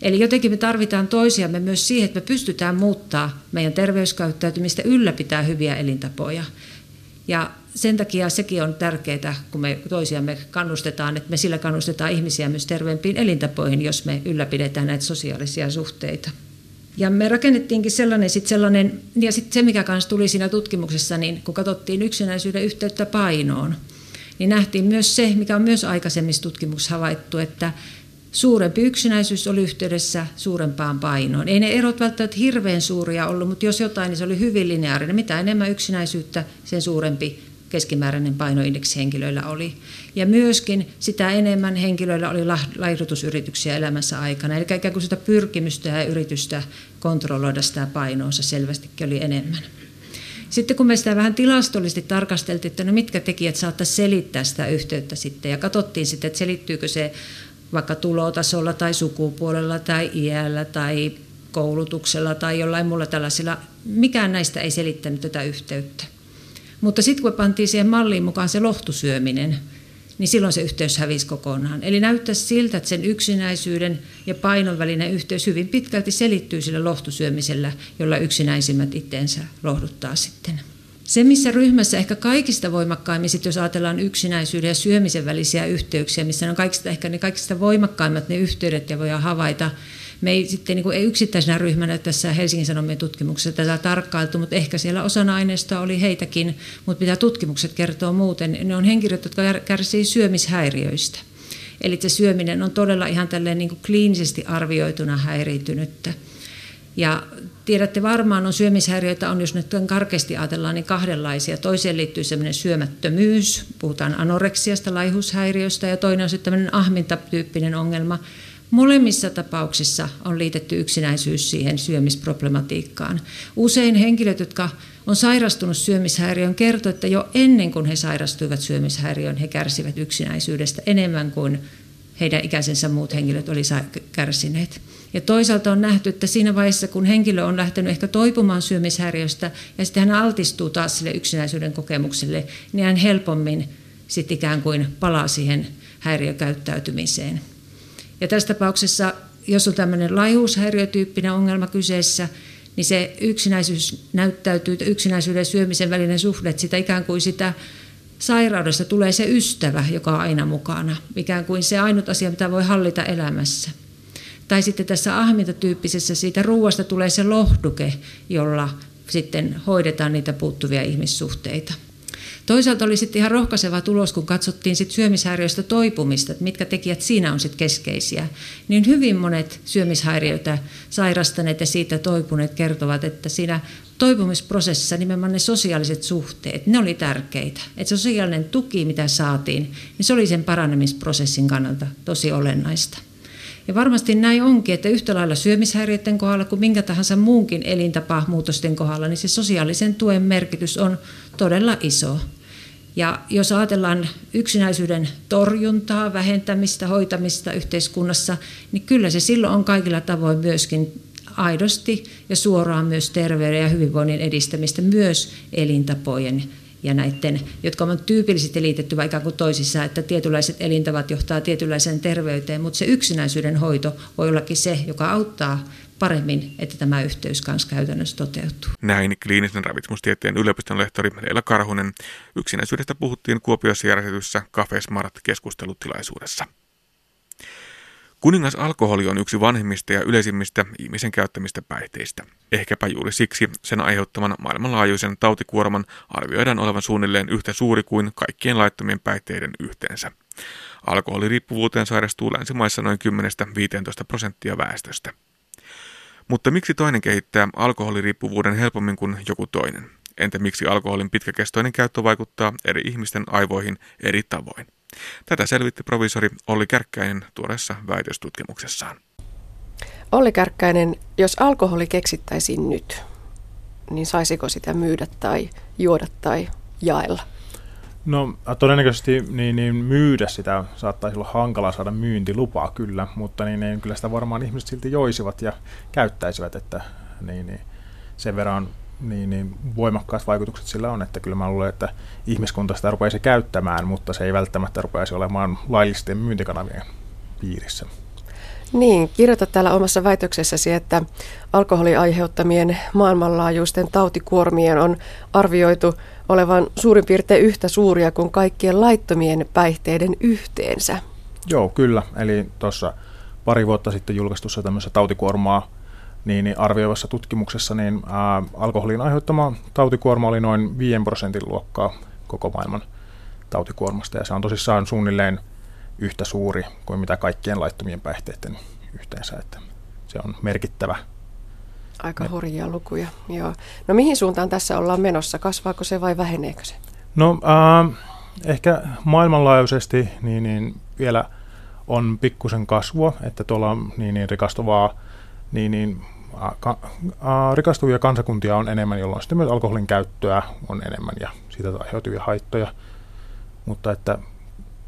Speaker 6: Eli jotenkin me tarvitaan toisiamme myös siihen, että me pystytään muuttaa meidän terveyskäyttäytymistä, ylläpitää hyviä elintapoja. Ja sen takia sekin on tärkeää, kun me toisiamme kannustetaan, että me sillä kannustetaan ihmisiä myös terveempiin elintapoihin, jos me ylläpidetään näitä sosiaalisia suhteita. Ja me rakennettiinkin sellainen, sit sellainen ja sitten se mikä kanssa tuli siinä tutkimuksessa, niin kun katsottiin yksinäisyyden yhteyttä painoon, niin nähtiin myös se, mikä on myös aikaisemmissa tutkimuksissa havaittu, että suurempi yksinäisyys oli yhteydessä suurempaan painoon. Ei ne erot välttämättä hirveän suuria ollut, mutta jos jotain, niin se oli hyvin lineaarinen. Mitä enemmän yksinäisyyttä, sen suurempi keskimääräinen painoindeksi henkilöillä oli. Ja myöskin sitä enemmän henkilöillä oli laihdutusyrityksiä elämässä aikana. Eli ikään kuin sitä pyrkimystä ja yritystä kontrolloida sitä painoonsa selvästikin oli enemmän. Sitten kun me sitä vähän tilastollisesti tarkasteltiin, että no mitkä tekijät saattaisi selittää sitä yhteyttä sitten, ja katsottiin sitten, että selittyykö se vaikka tulotasolla tai sukupuolella tai iällä tai koulutuksella tai jollain muulla tällaisella, mikään näistä ei selittänyt tätä yhteyttä. Mutta sitten kun pantiin siihen malliin mukaan se lohtusyöminen, niin silloin se yhteys hävisi kokonaan. Eli näyttäisi siltä, että sen yksinäisyyden ja painon välinen yhteys hyvin pitkälti selittyy sillä lohtusyömisellä, jolla yksinäisimmät itteensä lohduttaa sitten. Se, missä ryhmässä ehkä kaikista voimakkaimmin, sit jos ajatellaan yksinäisyyden ja syömisen välisiä yhteyksiä, missä on kaikista, ehkä ne kaikista voimakkaimmat ne yhteydet ja voidaan havaita, me ei sitten niin kuin, ei yksittäisenä ryhmänä tässä Helsingin Sanomien tutkimuksessa tätä tarkkailtu, mutta ehkä siellä osana aineista oli heitäkin, mutta mitä tutkimukset kertoo muuten, ne on henkilöt, jotka kärsivät syömishäiriöistä. Eli se syöminen on todella ihan tälleen niin kuin kliinisesti arvioituna häiriintynyttä. Ja tiedätte varmaan, on syömishäiriöitä, on jos nyt karkeasti ajatellaan, niin kahdenlaisia. Toiseen liittyy sellainen syömättömyys, puhutaan anoreksiasta, laihushäiriöstä, ja toinen on sitten tämmöinen ahmintatyyppinen ongelma, Molemmissa tapauksissa on liitetty yksinäisyys siihen syömisproblematiikkaan. Usein henkilöt, jotka on sairastunut syömishäiriöön, kertovat, että jo ennen kuin he sairastuivat syömishäiriöön, he kärsivät yksinäisyydestä enemmän kuin heidän ikäisensä muut henkilöt oli kärsineet. Ja toisaalta on nähty, että siinä vaiheessa, kun henkilö on lähtenyt ehkä toipumaan syömishäiriöstä ja sitten hän altistuu taas sille yksinäisyyden kokemukselle, niin hän helpommin sitten ikään kuin palaa siihen häiriökäyttäytymiseen. Ja tässä tapauksessa, jos on tämmöinen laihuushäiriötyyppinen ongelma kyseessä, niin se yksinäisyys näyttäytyy, yksinäisyyden ja syömisen välinen suhde, että sitä ikään kuin sitä sairaudesta tulee se ystävä, joka on aina mukana. Ikään kuin se ainut asia, mitä voi hallita elämässä. Tai sitten tässä ahmintatyyppisessä siitä ruoasta tulee se lohduke, jolla sitten hoidetaan niitä puuttuvia ihmissuhteita. Toisaalta oli sitten ihan rohkaiseva tulos, kun katsottiin sit syömishäiriöistä toipumista, että mitkä tekijät siinä on sitten keskeisiä. Niin hyvin monet syömishäiriöitä sairastaneet ja siitä toipuneet kertovat, että siinä toipumisprosessissa nimenomaan ne sosiaaliset suhteet, ne oli tärkeitä. Että sosiaalinen tuki, mitä saatiin, niin se oli sen paranemisprosessin kannalta tosi olennaista. Ja varmasti näin onkin, että yhtä lailla syömishäiriöiden kohdalla kuin minkä tahansa muunkin elintapamuutosten kohdalla, niin se sosiaalisen tuen merkitys on todella iso. Ja jos ajatellaan yksinäisyyden torjuntaa, vähentämistä, hoitamista yhteiskunnassa, niin kyllä se silloin on kaikilla tavoin myöskin aidosti ja suoraan myös terveyden ja hyvinvoinnin edistämistä, myös elintapojen ja näiden, jotka on tyypillisesti liitetty vaikka kuin toisissa, että tietynlaiset elintavat johtaa tietynlaiseen terveyteen, mutta se yksinäisyyden hoito voi ollakin se, joka auttaa paremmin, että tämä yhteys kanssa käytännössä toteutuu.
Speaker 2: Näin kliinisen ravitsemustieteen yliopiston lehtori Leila Karhunen. Yksinäisyydestä puhuttiin Kuopiossa järjestetyssä Cafe Smart keskustelutilaisuudessa. Kuningas alkoholi on yksi vanhimmista ja yleisimmistä ihmisen käyttämistä päihteistä. Ehkäpä juuri siksi sen aiheuttaman maailmanlaajuisen tautikuorman arvioidaan olevan suunnilleen yhtä suuri kuin kaikkien laittomien päihteiden yhteensä. Alkoholiriippuvuuteen sairastuu länsimaissa noin 10-15 prosenttia väestöstä. Mutta miksi toinen kehittää alkoholiriippuvuuden helpommin kuin joku toinen? Entä miksi alkoholin pitkäkestoinen käyttö vaikuttaa eri ihmisten aivoihin eri tavoin? Tätä selvitti provisori Olli Kärkkäinen tuoreessa väitöstutkimuksessaan.
Speaker 3: Olli Kärkkäinen, jos alkoholi keksittäisiin nyt, niin saisiko sitä myydä tai juoda tai jaella?
Speaker 7: No todennäköisesti niin, niin myydä sitä saattaisi olla hankala saada myyntilupaa kyllä, mutta niin, niin, kyllä sitä varmaan ihmiset silti joisivat ja käyttäisivät, että niin, niin, sen verran niin, niin voimakkaat vaikutukset sillä on, että kyllä mä luulen, että ihmiskunta sitä rupeaisi käyttämään, mutta se ei välttämättä rupeaisi olemaan laillisten myyntikanavien piirissä.
Speaker 3: Niin, kirjoitat täällä omassa väitöksessäsi, että alkoholin aiheuttamien maailmanlaajuisten tautikuormien on arvioitu olevan suurin piirtein yhtä suuria kuin kaikkien laittomien päihteiden yhteensä.
Speaker 7: Joo, kyllä. Eli tuossa pari vuotta sitten julkaistussa tämmöisessä tautikuormaa niin, niin arvioivassa tutkimuksessa niin ää, alkoholin aiheuttama tautikuorma oli noin 5 prosentin luokkaa koko maailman tautikuormasta. Ja se on tosissaan suunnilleen yhtä suuri kuin mitä kaikkien laittomien päihteiden yhteensä. Että se on merkittävä.
Speaker 3: Aika hurjia lukuja, joo. No mihin suuntaan tässä ollaan menossa? Kasvaako se vai väheneekö se?
Speaker 7: No äh, ehkä maailmanlaajuisesti niin, niin vielä on pikkusen kasvua, että tuolla niin, niin rikastuvaa niin, niin rikastuvia kansakuntia on enemmän, jolloin sitten myös alkoholin käyttöä on enemmän ja siitä aiheutuvia haittoja. Mutta että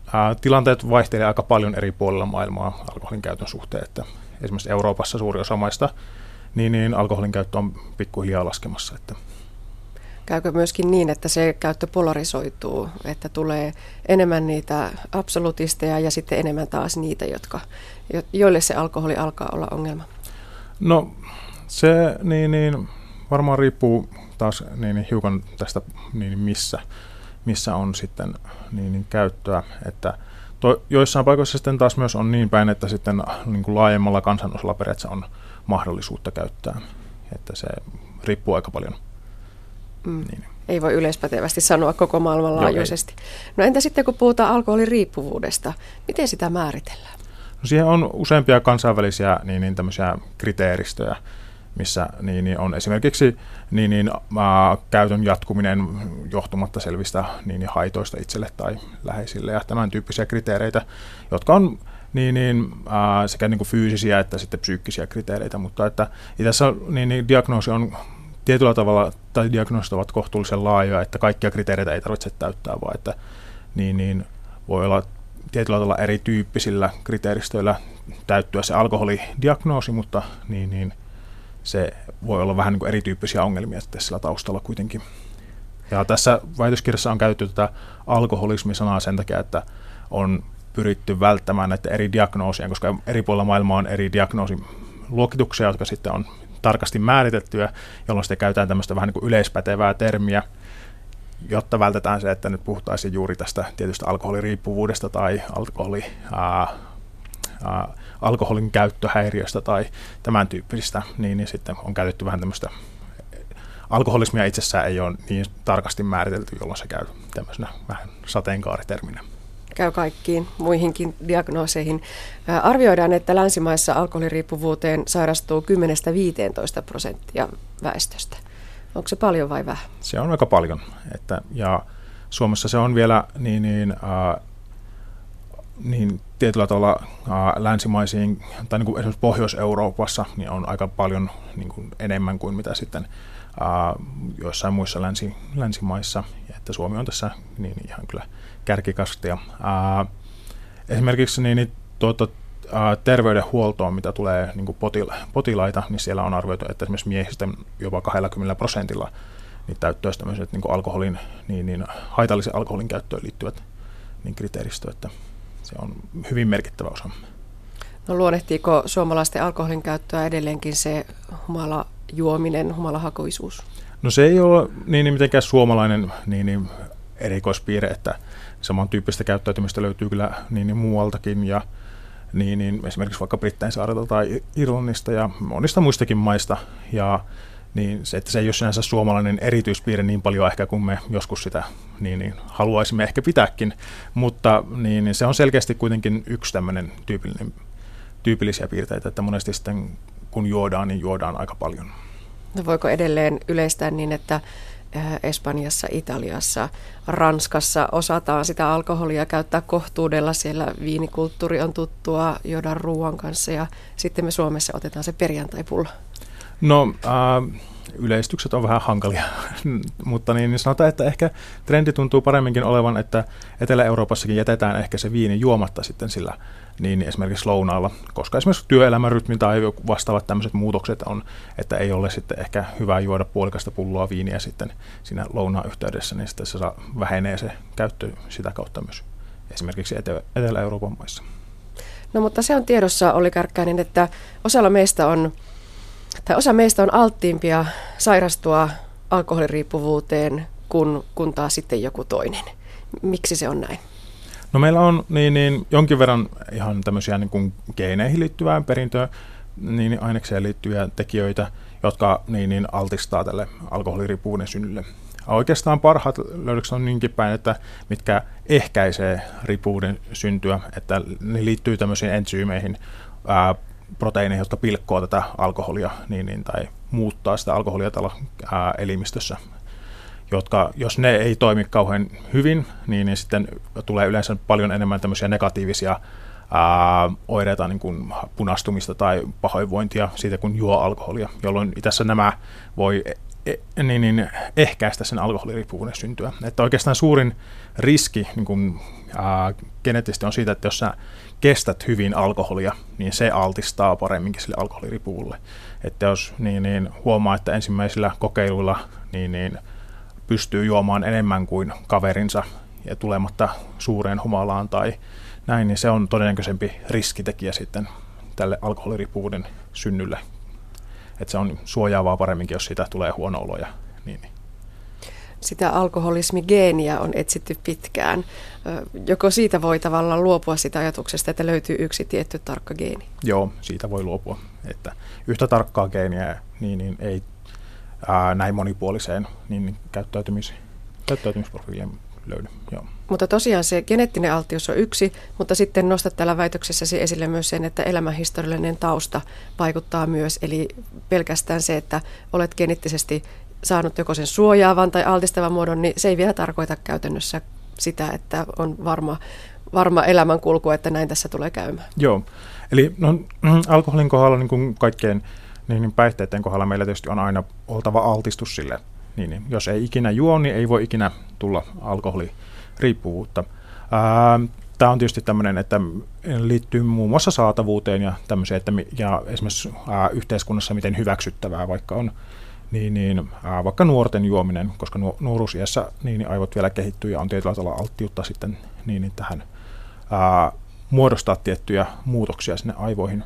Speaker 7: ä, tilanteet vaihtelevat aika paljon eri puolilla maailmaa alkoholin käytön suhteen, että esimerkiksi Euroopassa suuri osa maista, niin, niin alkoholin käyttö on pikkuhiljaa laskemassa. Että.
Speaker 3: Käykö myöskin niin, että se käyttö polarisoituu, että tulee enemmän niitä absolutisteja ja sitten enemmän taas niitä, jotka, joille se alkoholi alkaa olla ongelma?
Speaker 7: No se niin, niin, varmaan riippuu taas niin, niin, hiukan tästä, niin, missä, missä on sitten niin, niin, käyttöä. Että to, joissain paikoissa sitten taas myös on niin päin, että sitten niin kuin laajemmalla kansanosalla periaatteessa on mahdollisuutta käyttää. Että se riippuu aika paljon.
Speaker 3: Mm. Niin. Ei voi yleispätevästi sanoa koko maailmanlaajuisesti. Joo, no entä sitten kun puhutaan alkoholiriippuvuudesta, miten sitä määritellään?
Speaker 7: No siihen on useampia kansainvälisiä niin, niin tämmöisiä kriteeristöjä, missä niin, niin on esimerkiksi niin, niin, ää, käytön jatkuminen johtumatta selvistä niin, niin haitoista itselle tai läheisille ja tämän tyyppisiä kriteereitä, jotka on niin, niin, ää, sekä niin kuin fyysisiä että sitten psyykkisiä kriteereitä, mutta että tässä niin, niin, diagnoosi on tietyllä tavalla, tai diagnoosit ovat kohtuullisen laajoja, että kaikkia kriteereitä ei tarvitse täyttää, vaan että niin, niin, voi olla tietyllä tavalla erityyppisillä kriteeristöillä täyttyä se alkoholidiagnoosi, mutta niin, niin se voi olla vähän niin kuin erityyppisiä ongelmia sillä taustalla kuitenkin. Ja tässä väitöskirjassa on käytetty tätä alkoholismi-sanaa sen takia, että on pyritty välttämään näitä eri diagnoosien, koska eri puolilla maailmaa on eri diagnoosiluokituksia, jotka sitten on tarkasti määritettyjä, jolloin sitten käytetään tämmöistä vähän niin kuin yleispätevää termiä, jotta vältetään se, että nyt puhuttaisiin juuri tästä tietystä alkoholiriippuvuudesta tai alkoholi, ää, ää, alkoholin käyttöhäiriöstä tai tämän tyyppisistä, niin, niin sitten on käytetty vähän tämmöistä alkoholismia itsessään ei ole niin tarkasti määritelty, jolloin se käy tämmöisenä vähän sateenkaariterminä.
Speaker 3: Käy kaikkiin muihinkin diagnooseihin. Arvioidaan, että länsimaissa alkoholiriippuvuuteen sairastuu 10-15 prosenttia väestöstä. Onko se paljon vai vähän?
Speaker 7: Se on aika paljon. Että, ja Suomessa se on vielä niin, niin, ää, niin tietyllä tavalla ää, länsimaisiin, tai niin kuin esimerkiksi Pohjois-Euroopassa, niin on aika paljon niin kuin enemmän kuin mitä sitten ää, joissain muissa länsi, länsimaissa, ja että Suomi on tässä niin ihan kyllä kärkikastia. Ää, esimerkiksi niin, niin tuota, terveydenhuoltoon, mitä tulee niin kuin potila, potilaita, niin siellä on arvioitu, että esimerkiksi miehistä jopa 20 prosentilla niin täyttöisi tämmöiset niin alkoholin, niin, niin haitallisen alkoholin käyttöön liittyvät niin kriteeristö, että se on hyvin merkittävä osa.
Speaker 3: No luonnehtiiko suomalaisten alkoholin käyttöä edelleenkin se humala juominen, humalahakuisuus?
Speaker 7: No se ei ole niin, niin mitenkään suomalainen niin, niin erikoispiirre, että samantyyppistä käyttäytymistä löytyy kyllä niin, niin muualtakin ja niin, niin esimerkiksi vaikka Brittein saarelta tai Irlannista ja monista muistakin maista. Ja niin se, että se ei ole sinänsä suomalainen erityispiirre niin paljon ehkä kuin me joskus sitä niin, niin haluaisimme ehkä pitääkin, mutta niin, niin se on selkeästi kuitenkin yksi tämmöinen tyypillinen, tyypillisiä piirteitä, että monesti sitten kun juodaan, niin juodaan aika paljon.
Speaker 3: No voiko edelleen yleistää niin, että Espanjassa, Italiassa, Ranskassa osataan sitä alkoholia käyttää kohtuudella. Siellä viinikulttuuri on tuttua, juodaan ruoan kanssa ja sitten me Suomessa otetaan se perjantaipulla.
Speaker 7: No äh, yleistykset on vähän hankalia, (laughs) mutta niin, niin sanotaan, että ehkä trendi tuntuu paremminkin olevan, että Etelä-Euroopassakin jätetään ehkä se viini juomatta sitten sillä niin esimerkiksi lounaalla, koska esimerkiksi työelämän rytmi tai vastaavat tämmöiset muutokset on, että ei ole sitten ehkä hyvä juoda puolikasta pulloa viiniä sitten siinä lounaan yhteydessä, niin sitten se saa, vähenee se käyttö sitä kautta myös esimerkiksi Etelä-Euroopan maissa.
Speaker 3: No mutta se on tiedossa, oli Kärkkäinen, että osalla meistä on tai osa meistä on alttiimpia sairastua alkoholiriippuvuuteen kuin, kuin taas sitten joku toinen. Miksi se on näin?
Speaker 7: No meillä on niin, niin, jonkin verran ihan tämmöisiä niin kuin geeneihin liittyvää perintöä, niin ainekseen liittyviä tekijöitä, jotka niin, niin altistaa tälle alkoholiriippuvuuden synnylle. Oikeastaan parhaat löydökset on niinkin päin, että mitkä ehkäisee riippuvuuden syntyä, että ne liittyy tämmöisiin entsyymeihin, proteiineja, jotka pilkkoo tätä alkoholia niin, niin, tai muuttaa sitä alkoholia tällä ää, elimistössä, jotka, jos ne ei toimi kauhean hyvin, niin, niin sitten tulee yleensä paljon enemmän tämmöisiä negatiivisia ää, oireita, niin kuin punastumista tai pahoinvointia siitä, kun juo alkoholia, jolloin tässä nämä voi e, e, niin, niin, ehkäistä sen alkoholiriippuvuuden syntyä. Että oikeastaan suurin riski niin kuin, ää, geneettisesti on siitä, että jos sä kestät hyvin alkoholia, niin se altistaa paremminkin sille alkoholiripuulle. Että jos niin, niin huomaa, että ensimmäisillä kokeiluilla niin, niin pystyy juomaan enemmän kuin kaverinsa ja tulematta suureen humalaan tai näin, niin se on todennäköisempi riskitekijä sitten tälle alkoholiripuuden synnylle. Että se on suojaavaa paremminkin, jos siitä tulee huono olo ja niin. niin
Speaker 3: sitä alkoholismigeeniä on etsitty pitkään. Joko siitä voi tavallaan luopua sitä ajatuksesta, että löytyy yksi tietty tarkka geeni?
Speaker 7: Joo, siitä voi luopua. Että yhtä tarkkaa geeniä niin, niin ei ää, näin monipuoliseen niin käyttäytymis, käyttäytymisprofiilien löydy. Joo.
Speaker 3: Mutta tosiaan se geneettinen alttius on yksi, mutta sitten nostat täällä väitöksessäsi esille myös sen, että elämänhistoriallinen tausta vaikuttaa myös. Eli pelkästään se, että olet geneettisesti saanut joko sen suojaavan tai altistavan muodon, niin se ei vielä tarkoita käytännössä sitä, että on varma, varma elämänkulku, että näin tässä tulee käymään.
Speaker 7: Joo, eli no, alkoholin kohdalla niin kuin kaikkeen niin, niin päihteiden kohdalla meillä tietysti on aina oltava altistus sille. Niin, niin, jos ei ikinä juo, niin ei voi ikinä tulla alkoholiriippuvuutta. Tämä on tietysti tämmöinen, että liittyy muun muassa saatavuuteen ja tämmöiseen, että ja esimerkiksi ää, yhteiskunnassa miten hyväksyttävää vaikka on niin, niin ää, vaikka nuorten juominen, koska nuoruusiässä niin, niin aivot vielä kehittyy ja on tietyllä tavalla alttiutta sitten niin, niin tähän ää, muodostaa tiettyjä muutoksia sinne aivoihin.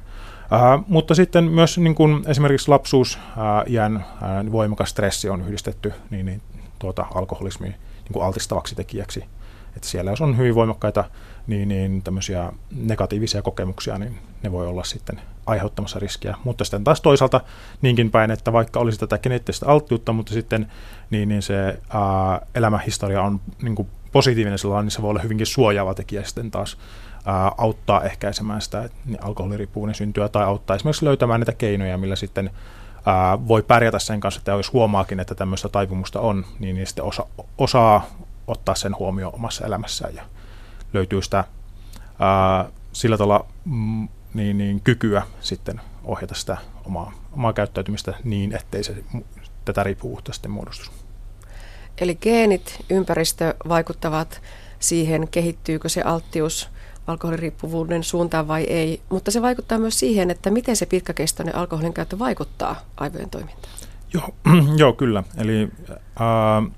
Speaker 7: Ää, mutta sitten myös niin kuin esimerkiksi lapsuus, ää, iän ää, voimakas stressi on yhdistetty niin, niin, tuota, alkoholismiin niin altistavaksi tekijäksi. Että siellä jos on hyvin voimakkaita niin, niin tämmöisiä negatiivisia kokemuksia, niin ne voi olla sitten aiheuttamassa riskiä. Mutta sitten taas toisaalta niinkin päin, että vaikka olisi tätä geneettistä alttiutta, mutta sitten niin, niin se ää, elämähistoria on niin kuin positiivinen sellainen, niin se voi olla hyvinkin suojaava tekijä sitten taas ää, auttaa ehkäisemään sitä niin alkoholiriippuvuuden syntyä tai auttaa esimerkiksi löytämään niitä keinoja, millä sitten ää, voi pärjätä sen kanssa, että jos huomaakin, että tämmöistä taipumusta on, niin, niin sitten osa, osaa ottaa sen huomioon omassa elämässään ja löytyy sitä ää, sillä tavalla mm, niin, niin, kykyä sitten ohjata sitä omaa, omaa käyttäytymistä niin, ettei se tätä riippuvuutta sitten muodostu.
Speaker 3: Eli geenit, ympäristö vaikuttavat siihen, kehittyykö se alttius alkoholiriippuvuuden suuntaan vai ei, mutta se vaikuttaa myös siihen, että miten se pitkäkestoinen alkoholin käyttö vaikuttaa aivojen toimintaan.
Speaker 7: Joo, (clears throat) joo kyllä. Eli äh,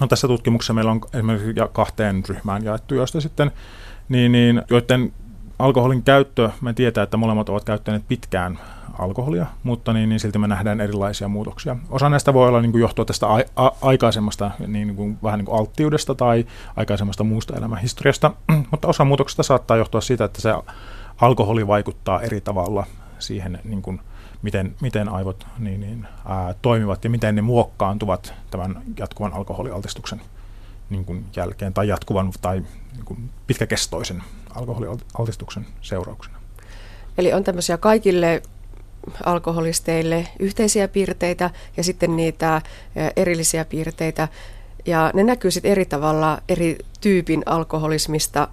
Speaker 7: no tässä tutkimuksessa meillä on esimerkiksi kahteen ryhmään jaettu, joista sitten, niin, niin, joiden alkoholin käyttö, me tietää, että molemmat ovat käyttäneet pitkään alkoholia, mutta niin, niin silti me nähdään erilaisia muutoksia. Osa näistä voi olla niin kuin johtua tästä a- a- aikaisemmasta niin kuin, vähän niin kuin alttiudesta tai aikaisemmasta muusta elämänhistoriasta, (clears throat) mutta osa muutoksista saattaa johtua siitä, että se alkoholi vaikuttaa eri tavalla siihen, niin kuin, miten, miten aivot niin, niin, ää, toimivat ja miten ne muokkaantuvat tämän jatkuvan alkoholialtistuksen niin kuin jälkeen tai jatkuvan tai niin kuin pitkäkestoisen alkoholialtistuksen seurauksena.
Speaker 3: Eli on tämmöisiä kaikille alkoholisteille yhteisiä piirteitä ja sitten niitä erillisiä piirteitä. Ja ne näkyy sitten eri tavalla eri tyypin alkoholismista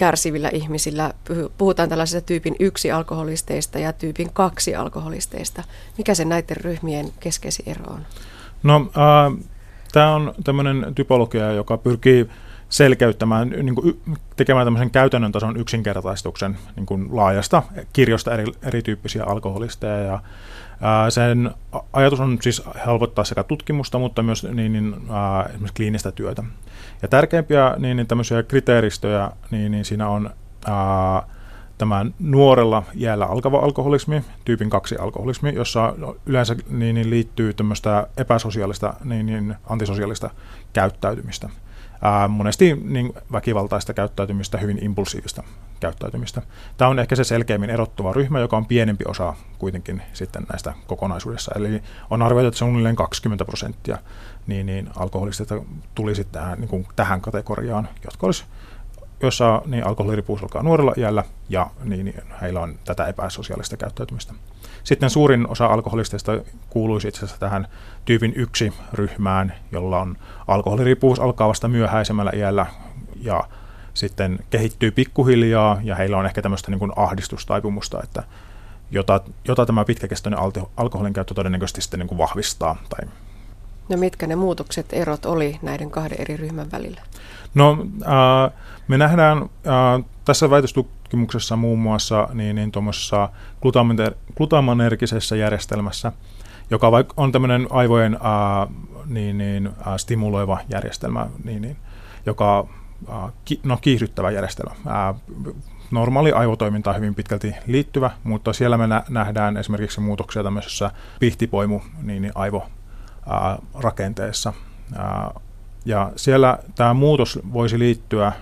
Speaker 3: kärsivillä ihmisillä. Puhutaan tällaisista tyypin yksi alkoholisteista ja tyypin kaksi alkoholisteista. Mikä se näiden ryhmien keskeisin ero on?
Speaker 7: No, äh, tämä on tämmöinen typologia, joka pyrkii selkeyttämään, niin kuin tekemään tämmöisen käytännön tason yksinkertaistuksen niin kuin laajasta kirjosta eri, erityyppisiä alkoholisteja. Ja, ää, sen ajatus on siis helpottaa sekä tutkimusta, mutta myös niin, niin, ää, esimerkiksi kliinistä työtä. Ja tärkeimpiä niin, niin tämmöisiä kriteeristöjä, niin, niin siinä on ää, tämä nuorella jäällä alkava alkoholismi, tyypin 2 alkoholismi, jossa yleensä niin, niin liittyy tämmöistä epäsosiaalista, niin, niin antisosiaalista käyttäytymistä ää, monesti niin väkivaltaista käyttäytymistä, hyvin impulsiivista käyttäytymistä. Tämä on ehkä se selkeimmin erottuva ryhmä, joka on pienempi osa kuitenkin sitten näistä kokonaisuudessa. Eli on arvioitu, että suunnilleen 20 prosenttia niin, niin alkoholista tuli sitten tähän, niin kuin tähän kategoriaan, jotka olisi jossa niin alkoholiriippuvuus alkaa nuorella iällä ja niin, niin heillä on tätä epäsosiaalista käyttäytymistä. Sitten suurin osa alkoholisteista kuuluisi itse asiassa tähän tyypin yksi ryhmään, jolla on alkoholiriippuvuus alkaa vasta myöhäisemmällä iällä ja sitten kehittyy pikkuhiljaa ja heillä on ehkä tämmöistä niin kuin ahdistustaipumusta, että jota, jota tämä pitkäkestoinen alkoholin käyttö todennäköisesti sitten niin kuin vahvistaa. Tai...
Speaker 3: No mitkä ne muutokset, erot oli näiden kahden eri ryhmän välillä?
Speaker 7: No äh, me nähdään äh, tässä väitöstutkimuksessa muun muassa niin, niin glutamanergisessä järjestelmässä, joka on tämmöinen aivojen äh, niin, niin, äh, stimuloiva järjestelmä, niin, niin, joka äh, ki, no, kiihdyttävä järjestelmä. Äh, normaali aivotoiminta on hyvin pitkälti liittyvä, mutta siellä me nä- nähdään esimerkiksi muutoksia tämmöisessä pihtipoimu niin, niin aivorakenteessa. Äh, ja siellä tämä muutos voisi liittyä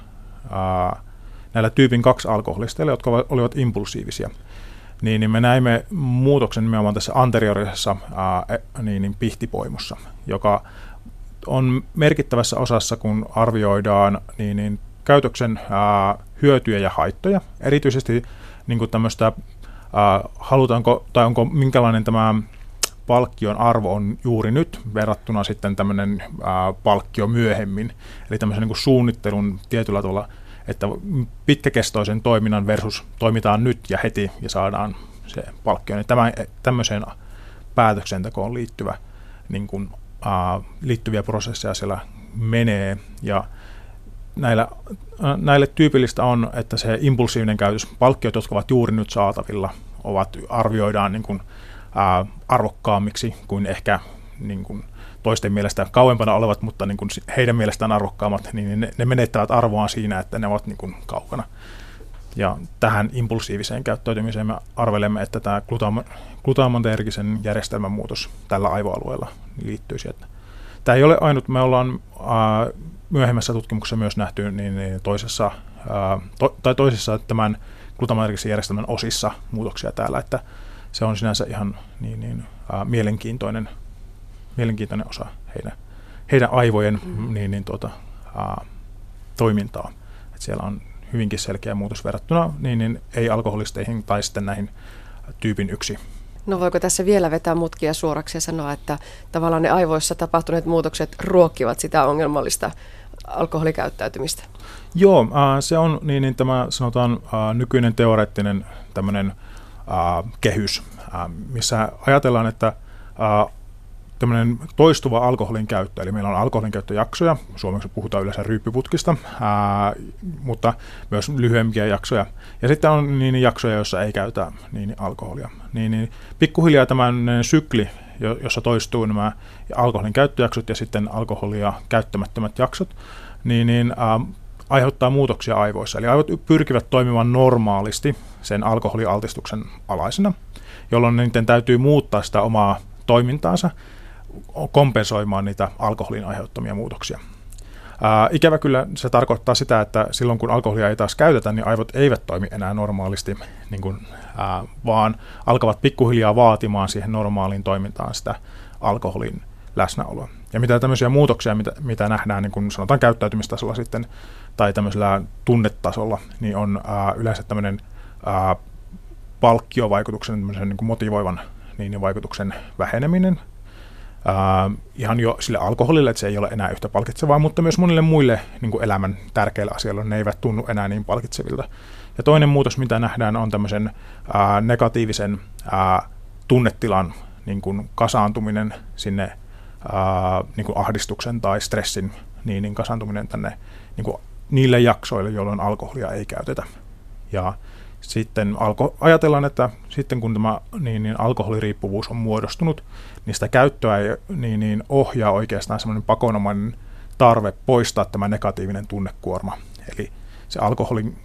Speaker 7: näillä tyypin kaksi alkoholisteilla, jotka olivat impulsiivisia. Niin, niin me näimme muutoksen nimenomaan tässä anteriorisessa e, niin, niin pihtipoimussa, joka on merkittävässä osassa, kun arvioidaan niin, niin käytöksen ää, hyötyjä ja haittoja. Erityisesti niin kuin tämmöistä, ää, halutaanko, tai onko minkälainen tämä palkkion arvo on juuri nyt verrattuna sitten tämmöinen palkkio myöhemmin. Eli tämmöisen niin kuin suunnittelun tietyllä tavalla, että pitkäkestoisen toiminnan versus toimitaan nyt ja heti ja saadaan se palkkio. Niin tämä, tämmöiseen päätöksentekoon liittyvä, niin kuin, ää, liittyviä prosesseja siellä menee ja näillä, näille tyypillistä on, että se impulsiivinen käytös, palkkiot, jotka ovat juuri nyt saatavilla, ovat, arvioidaan niin kuin, ää, arvokkaammiksi kuin ehkä niin kuin toisten mielestä kauempana olevat, mutta niin kuin heidän mielestään arvokkaammat, niin ne, ne menettävät arvoaan siinä, että ne ovat niin kuin kaukana. Ja tähän impulsiiviseen käyttäytymiseen me arvelemme, että tämä glutamontergisen järjestelmän muutos tällä aivoalueella liittyisi. Että tämä ei ole ainut, me ollaan ää, myöhemmässä tutkimuksessa myös nähty niin, niin toisessa, ää, to, tai toisessa tämän glutamonergisen järjestelmän osissa muutoksia täällä, että se on sinänsä ihan niin, niin, äh, mielenkiintoinen, mielenkiintoinen osa heidän, heidän aivojen mm. niin, niin, tuota, äh, toimintaa. Et siellä on hyvinkin selkeä muutos verrattuna niin, niin ei-alkoholisteihin tai sitten näihin tyypin yksi
Speaker 3: No voiko tässä vielä vetää mutkia suoraksi ja sanoa, että tavallaan ne aivoissa tapahtuneet muutokset ruokkivat sitä ongelmallista alkoholikäyttäytymistä?
Speaker 7: Joo, se on niin, niin tämä sanotaan nykyinen teoreettinen tämmöinen kehys, äh, missä ajatellaan, että äh, tämmöinen toistuva alkoholin käyttö, eli meillä on alkoholin käyttöjaksoja, suomeksi puhutaan yleensä ryyppyputkista, ää, mutta myös lyhyempiä jaksoja. Ja sitten on niin jaksoja, joissa ei käytä niin alkoholia. Niin, niin pikkuhiljaa tämä sykli, jossa toistuu nämä alkoholin käyttöjaksot ja sitten alkoholia käyttämättömät jaksot, niin, niin ää, aiheuttaa muutoksia aivoissa. Eli aivot pyrkivät toimimaan normaalisti sen alkoholialtistuksen alaisena, jolloin niiden täytyy muuttaa sitä omaa toimintaansa kompensoimaan niitä alkoholin aiheuttamia muutoksia. Ää, ikävä kyllä se tarkoittaa sitä, että silloin kun alkoholia ei taas käytetä, niin aivot eivät toimi enää normaalisti, niin kuin, ää, vaan alkavat pikkuhiljaa vaatimaan siihen normaaliin toimintaan sitä alkoholin läsnäoloa. Ja mitä tämmöisiä muutoksia, mitä, mitä nähdään niin kun sanotaan käyttäytymistasolla sitten, tai tämmöisellä tunnetasolla, niin on ää, yleensä tämmöinen ää, palkkiovaikutuksen, niin kuin motivoivan niin vaikutuksen väheneminen, Uh, ihan jo sille alkoholille, että se ei ole enää yhtä palkitsevaa, mutta myös monille muille niin kuin elämän tärkeillä asioilla ne eivät tunnu enää niin palkitsevilta. Ja toinen muutos, mitä nähdään, on tämmöisen uh, negatiivisen uh, tunnetilan niin kuin kasaantuminen sinne uh, niin kuin ahdistuksen tai stressin niin, niin kasaantuminen tänne niin kuin niille jaksoille, jolloin alkoholia ei käytetä. Ja sitten alko, ajatellaan, että sitten kun tämä niin, niin alkoholiriippuvuus on muodostunut, niin sitä käyttöä ei, niin, niin ohjaa oikeastaan semmoinen pakonomainen tarve poistaa tämä negatiivinen tunnekuorma. Eli se alkoholin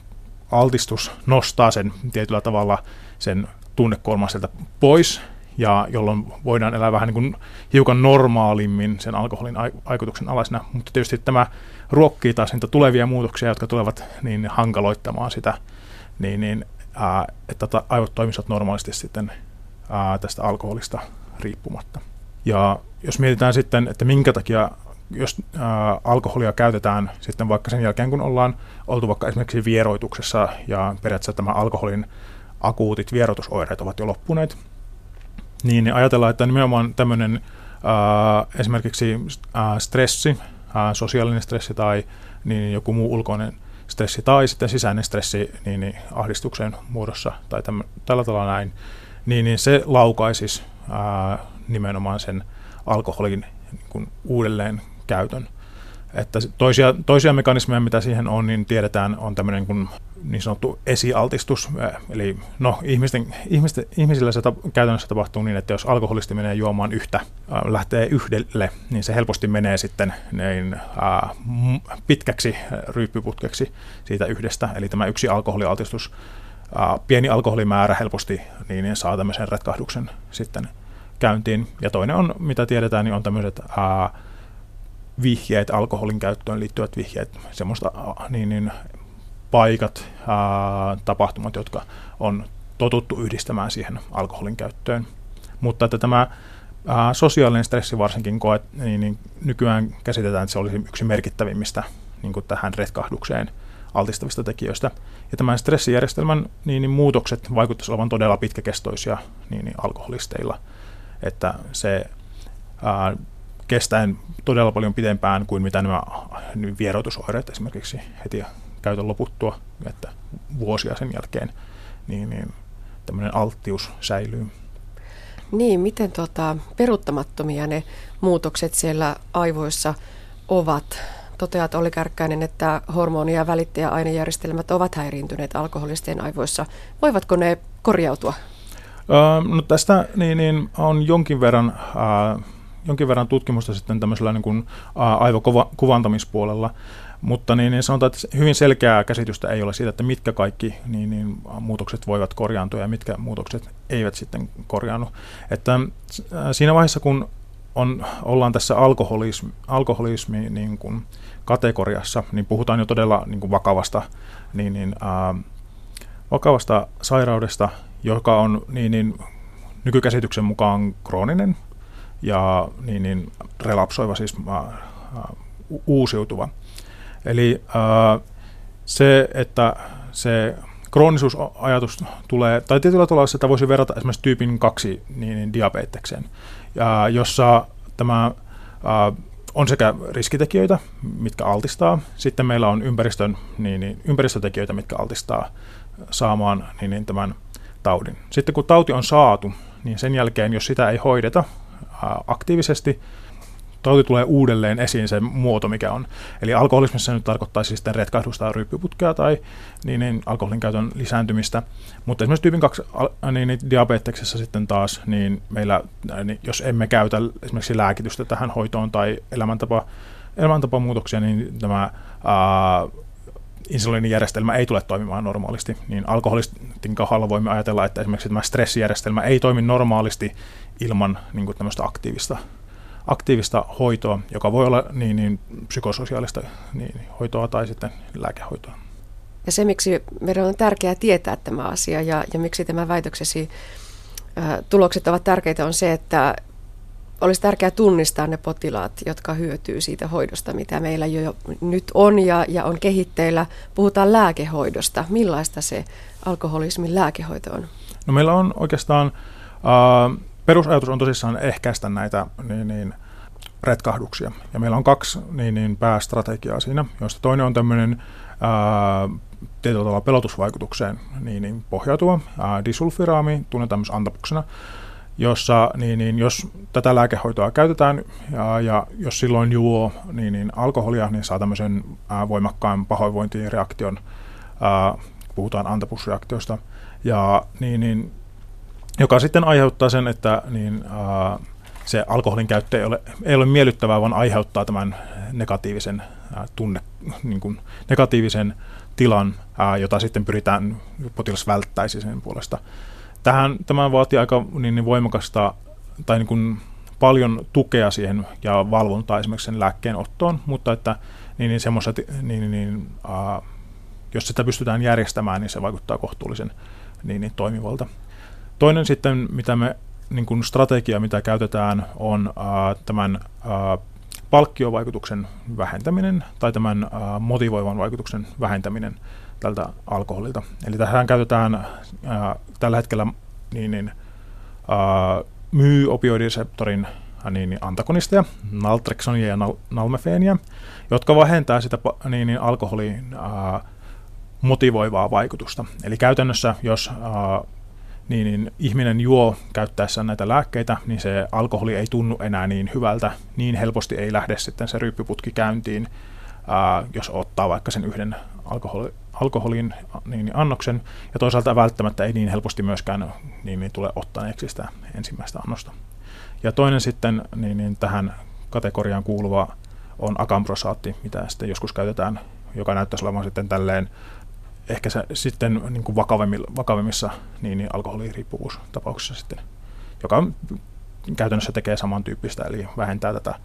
Speaker 7: altistus nostaa sen tietyllä tavalla sen tunnekuorman sieltä pois, ja jolloin voidaan elää vähän niin kuin hiukan normaalimmin sen alkoholin vaikutuksen alaisena. Mutta tietysti tämä ruokkii taas niitä tulevia muutoksia, jotka tulevat niin hankaloittamaan sitä niin, niin ää, että aivot toimisivat normaalisti sitten ää, tästä alkoholista riippumatta. Ja jos mietitään sitten, että minkä takia jos ää, alkoholia käytetään sitten vaikka sen jälkeen, kun ollaan oltu vaikka esimerkiksi vieroituksessa ja periaatteessa tämä alkoholin akuutit vieroitusoireet ovat jo loppuneet, niin ajatellaan, että nimenomaan tämmöinen ää, esimerkiksi ää, stressi, ää, sosiaalinen stressi tai niin joku muu ulkoinen stressi tai sitten sisäinen stressi niin, niin ahdistuksen muodossa tai täm, tällä tavalla näin, niin, niin se laukaisisi ää, nimenomaan sen alkoholin niin kuin uudelleen käytön. Että toisia, toisia mekanismeja, mitä siihen on, niin tiedetään, on tämmöinen kuin niin sanottu esialtistus. Eli no, ihmisten, ihmisten, ihmisillä se tap, käytännössä tapahtuu niin, että jos alkoholisti menee juomaan yhtä, äh, lähtee yhdelle, niin se helposti menee sitten niin, äh, pitkäksi ryyppyputkeksi siitä yhdestä. Eli tämä yksi alkoholialtistus, äh, pieni alkoholimäärä helposti niin saa tämmöisen retkahduksen sitten käyntiin. Ja toinen on, mitä tiedetään, niin on tämmöiset äh, vihjeet, alkoholin käyttöön liittyvät vihjeet, semmoista niin, niin, paikat, ää, tapahtumat, jotka on totuttu yhdistämään siihen alkoholin käyttöön. Mutta että tämä ää, sosiaalinen stressi varsinkin koet, niin, niin nykyään käsitetään, että se olisi yksi merkittävimmistä niin kuin tähän retkahdukseen altistavista tekijöistä. Ja tämän stressijärjestelmän niin, niin muutokset vaikuttaisi olevan todella pitkäkestoisia niin, niin alkoholisteilla. Että se ää, kestäen todella paljon pidempään kuin mitä nämä vieroitusoireet esimerkiksi heti käytön loputtua, että vuosia sen jälkeen, niin, niin tämmöinen alttius säilyy.
Speaker 3: Niin, miten tota, peruuttamattomia ne muutokset siellä aivoissa ovat? Toteat Olli Kärkkäinen, että hormoni- ja välittäjäainejärjestelmät ovat häiriintyneet alkoholistien aivoissa. Voivatko ne korjautua?
Speaker 7: no tästä niin, niin on jonkin verran, äh, jonkin verran tutkimusta sitten tämmöisellä niin kuin, äh, aivokuvantamispuolella. Mutta niin, niin sanotaan, että hyvin selkeää käsitystä ei ole siitä, että mitkä kaikki niin, niin, muutokset voivat korjaantua ja mitkä muutokset eivät sitten korjaannu. Että äh, siinä vaiheessa, kun on, ollaan tässä alkoholismi, alkoholismi niin kuin kategoriassa, niin puhutaan jo todella niin kuin vakavasta, niin, niin, ää, äh, vakavasta sairaudesta, joka on niin, niin, nykykäsityksen mukaan krooninen ja niin, niin, relapsoiva, siis ää, äh, uusiutuva. Eli äh, se, että se kroonisuusajatus tulee, tai tietyllä tavalla sitä voisi verrata esimerkiksi tyypin 2 niin, niin diabetekseen, ja jossa tämä ää, on sekä riskitekijöitä, mitkä altistaa, sitten meillä on ympäristön, niin, niin, ympäristötekijöitä, mitkä altistaa saamaan niin, niin, tämän taudin. Sitten kun tauti on saatu, niin sen jälkeen, jos sitä ei hoideta ää, aktiivisesti, tauti tulee uudelleen esiin se muoto, mikä on. Eli alkoholismissa nyt tarkoittaa siis sitten retkahdusta ryppyputkea tai niin, niin, alkoholin käytön lisääntymistä. Mutta esimerkiksi tyypin 2 niin, niin, diabeteksessa sitten taas, niin meillä, niin jos emme käytä esimerkiksi lääkitystä tähän hoitoon tai elämäntapa, elämäntapamuutoksia, niin tämä ää, insuliinijärjestelmä ei tule toimimaan normaalisti, niin alkoholistin kohdalla voimme ajatella, että esimerkiksi tämä stressijärjestelmä ei toimi normaalisti ilman niin tämmöistä aktiivista aktiivista hoitoa, joka voi olla niin, niin psykososiaalista niin, hoitoa tai sitten lääkehoitoa.
Speaker 3: Ja se, miksi meidän on tärkeää tietää tämä asia ja, ja miksi tämä väitöksesi ä, tulokset ovat tärkeitä, on se, että olisi tärkeää tunnistaa ne potilaat, jotka hyötyy siitä hoidosta, mitä meillä jo nyt on ja, ja on kehitteillä. Puhutaan lääkehoidosta. Millaista se alkoholismin lääkehoito on?
Speaker 7: No meillä on oikeastaan... Äh, perusajatus on tosissaan ehkäistä näitä niin, niin, retkahduksia. Ja meillä on kaksi niin, niin, päästrategiaa siinä, joista toinen on tämmöinen tietyllä tavalla pelotusvaikutukseen niin, niin, pohjautuva ää, disulfiraami, tunnetaan myös antapuksena, jossa niin, niin, jos tätä lääkehoitoa käytetään ja, ja jos silloin juo niin, niin, alkoholia, niin saa tämmöisen ää, voimakkaan pahoinvointireaktion, ää, puhutaan antapusreaktiosta, ja niin, niin, joka sitten aiheuttaa sen, että niin, ää, se alkoholin käyttö ei ole, ei ole miellyttävää, vaan aiheuttaa tämän negatiivisen ää, tunne, niin kuin negatiivisen tilan, ää, jota sitten pyritään, potilas välttäisi sen puolesta. Tähän, tämä vaatii aika niin, niin voimakasta tai niin kuin paljon tukea siihen ja valvontaa esimerkiksi sen lääkkeen ottoon, mutta että niin, niin semmoiset, niin, niin, ää, jos sitä pystytään järjestämään, niin se vaikuttaa kohtuullisen niin, niin toimivalta. Toinen sitten, mitä me niin kuin strategia, mitä käytetään, on ää, tämän ää, palkkiovaikutuksen vähentäminen tai tämän ää, motivoivan vaikutuksen vähentäminen tältä alkoholilta. Eli tähän käytetään ää, tällä hetkellä niin, niin, myy opioidiseptorin niin, niin antagonisteja, naltrexonia ja nal- nalmefeenia, jotka vähentää sitä niin, niin alkoholin ää, motivoivaa vaikutusta. Eli käytännössä, jos ää, niin, niin ihminen juo käyttäessään näitä lääkkeitä, niin se alkoholi ei tunnu enää niin hyvältä, niin helposti ei lähde sitten se ryppyputki käyntiin, ää, jos ottaa vaikka sen yhden alkoholi, alkoholin niin, niin annoksen, ja toisaalta välttämättä ei niin helposti myöskään niin, niin tule ottaneeksi sitä ensimmäistä annosta. Ja toinen sitten niin, niin tähän kategoriaan kuuluva on akamprosaatti, mitä sitten joskus käytetään, joka näyttäisi olevan sitten tälleen ehkä se sitten niin kuin vakavimmissa niin, niin alkoholiriippuvuustapauksissa sitten, joka käytännössä tekee samantyyppistä, eli vähentää tätä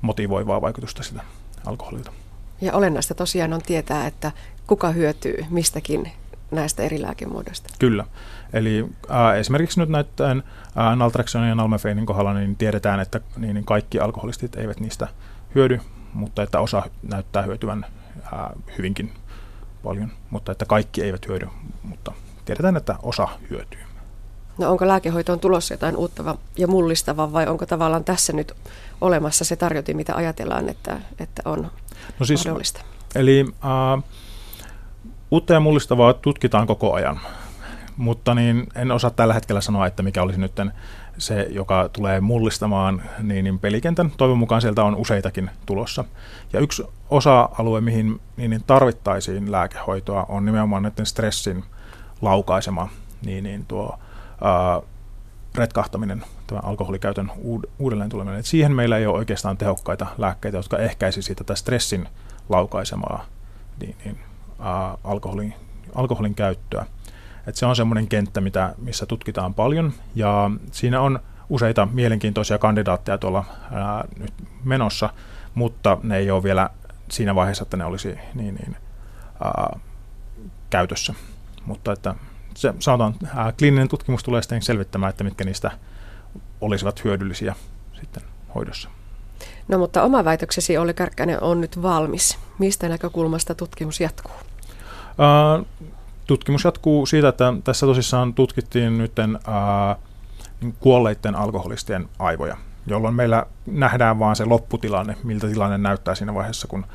Speaker 7: motivoivaa vaikutusta sitä alkoholilta.
Speaker 3: Ja olennaista tosiaan on tietää, että kuka hyötyy mistäkin näistä eri lääkemuodoista.
Speaker 7: Kyllä. Eli ää, esimerkiksi nyt näiden ää, naltrexonin ja nalmefeinin kohdalla niin tiedetään, että niin, niin kaikki alkoholistit eivät niistä hyödy, mutta että osa näyttää hyötyvän ää, hyvinkin paljon, mutta että kaikki eivät hyödy, mutta tiedetään, että osa hyötyy.
Speaker 3: No onko lääkehoitoon tulossa jotain uutta ja mullistavaa vai onko tavallaan tässä nyt olemassa se tarjotin, mitä ajatellaan, että, että on no siis, mahdollista?
Speaker 7: Eli uh, uutta ja mullistavaa tutkitaan koko ajan, mutta niin en osaa tällä hetkellä sanoa, että mikä olisi nyt se, joka tulee mullistamaan niin, niin pelikentän. Toivon mukaan sieltä on useitakin tulossa. Ja yksi osa-alue, mihin niin, niin tarvittaisiin lääkehoitoa, on nimenomaan näiden stressin laukaisema niin, niin tuo ää, retkahtaminen, tämä alkoholikäytön uud- uudelleen tuleminen. Et siihen meillä ei ole oikeastaan tehokkaita lääkkeitä, jotka ehkäisivät tätä stressin laukaisemaa niin, niin, ää, alkoholin, alkoholin käyttöä. Et se on semmoinen kenttä, mitä, missä tutkitaan paljon ja siinä on useita mielenkiintoisia kandidaatteja tuolla ää, nyt menossa, mutta ne ei ole vielä siinä vaiheessa, että ne olisi niin, niin, ää, käytössä. Mutta että se, sanotaan, ää, kliininen tutkimus tulee sitten selvittämään, että mitkä niistä olisivat hyödyllisiä sitten hoidossa.
Speaker 3: No mutta oma väitöksesi Olli Kärkkäinen on nyt valmis. Mistä näkökulmasta tutkimus jatkuu?
Speaker 7: Ää, tutkimus jatkuu siitä, että tässä tosissaan tutkittiin nyt kuolleiden alkoholistien aivoja, jolloin meillä nähdään vaan se lopputilanne, miltä tilanne näyttää siinä vaiheessa, kun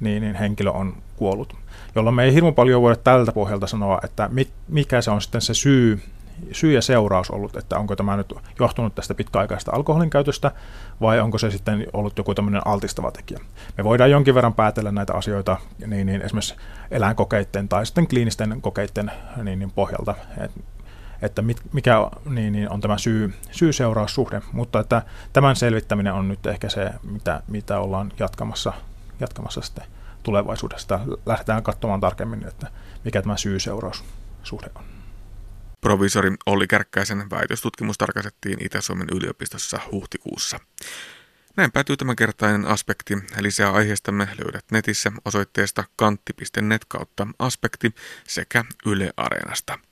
Speaker 7: niin, niin henkilö on kuollut. Jolloin me ei hirmu paljon voida tältä pohjalta sanoa, että mikä se on sitten se syy, syy ja seuraus ollut, että onko tämä nyt johtunut tästä pitkäaikaista alkoholin käytöstä vai onko se sitten ollut joku tämmöinen altistava tekijä. Me voidaan jonkin verran päätellä näitä asioita niin, niin esimerkiksi eläinkokeiden tai sitten kliinisten kokeiden niin, niin pohjalta, että että mit, mikä niin, niin on tämä syy, syy-seuraussuhde, mutta että tämän selvittäminen on nyt ehkä se, mitä, mitä ollaan jatkamassa, jatkamassa sitten tulevaisuudesta. Lähdetään katsomaan tarkemmin, että mikä tämä syy-seuraussuhde on.
Speaker 2: Provisori Olli Kärkkäisen väitöstutkimus tarkastettiin Itä-Suomen yliopistossa huhtikuussa. Näin päätyy tämänkertainen aspekti. Lisää aiheestamme löydät netissä osoitteesta kantti.net kautta aspekti sekä Yle Areenasta.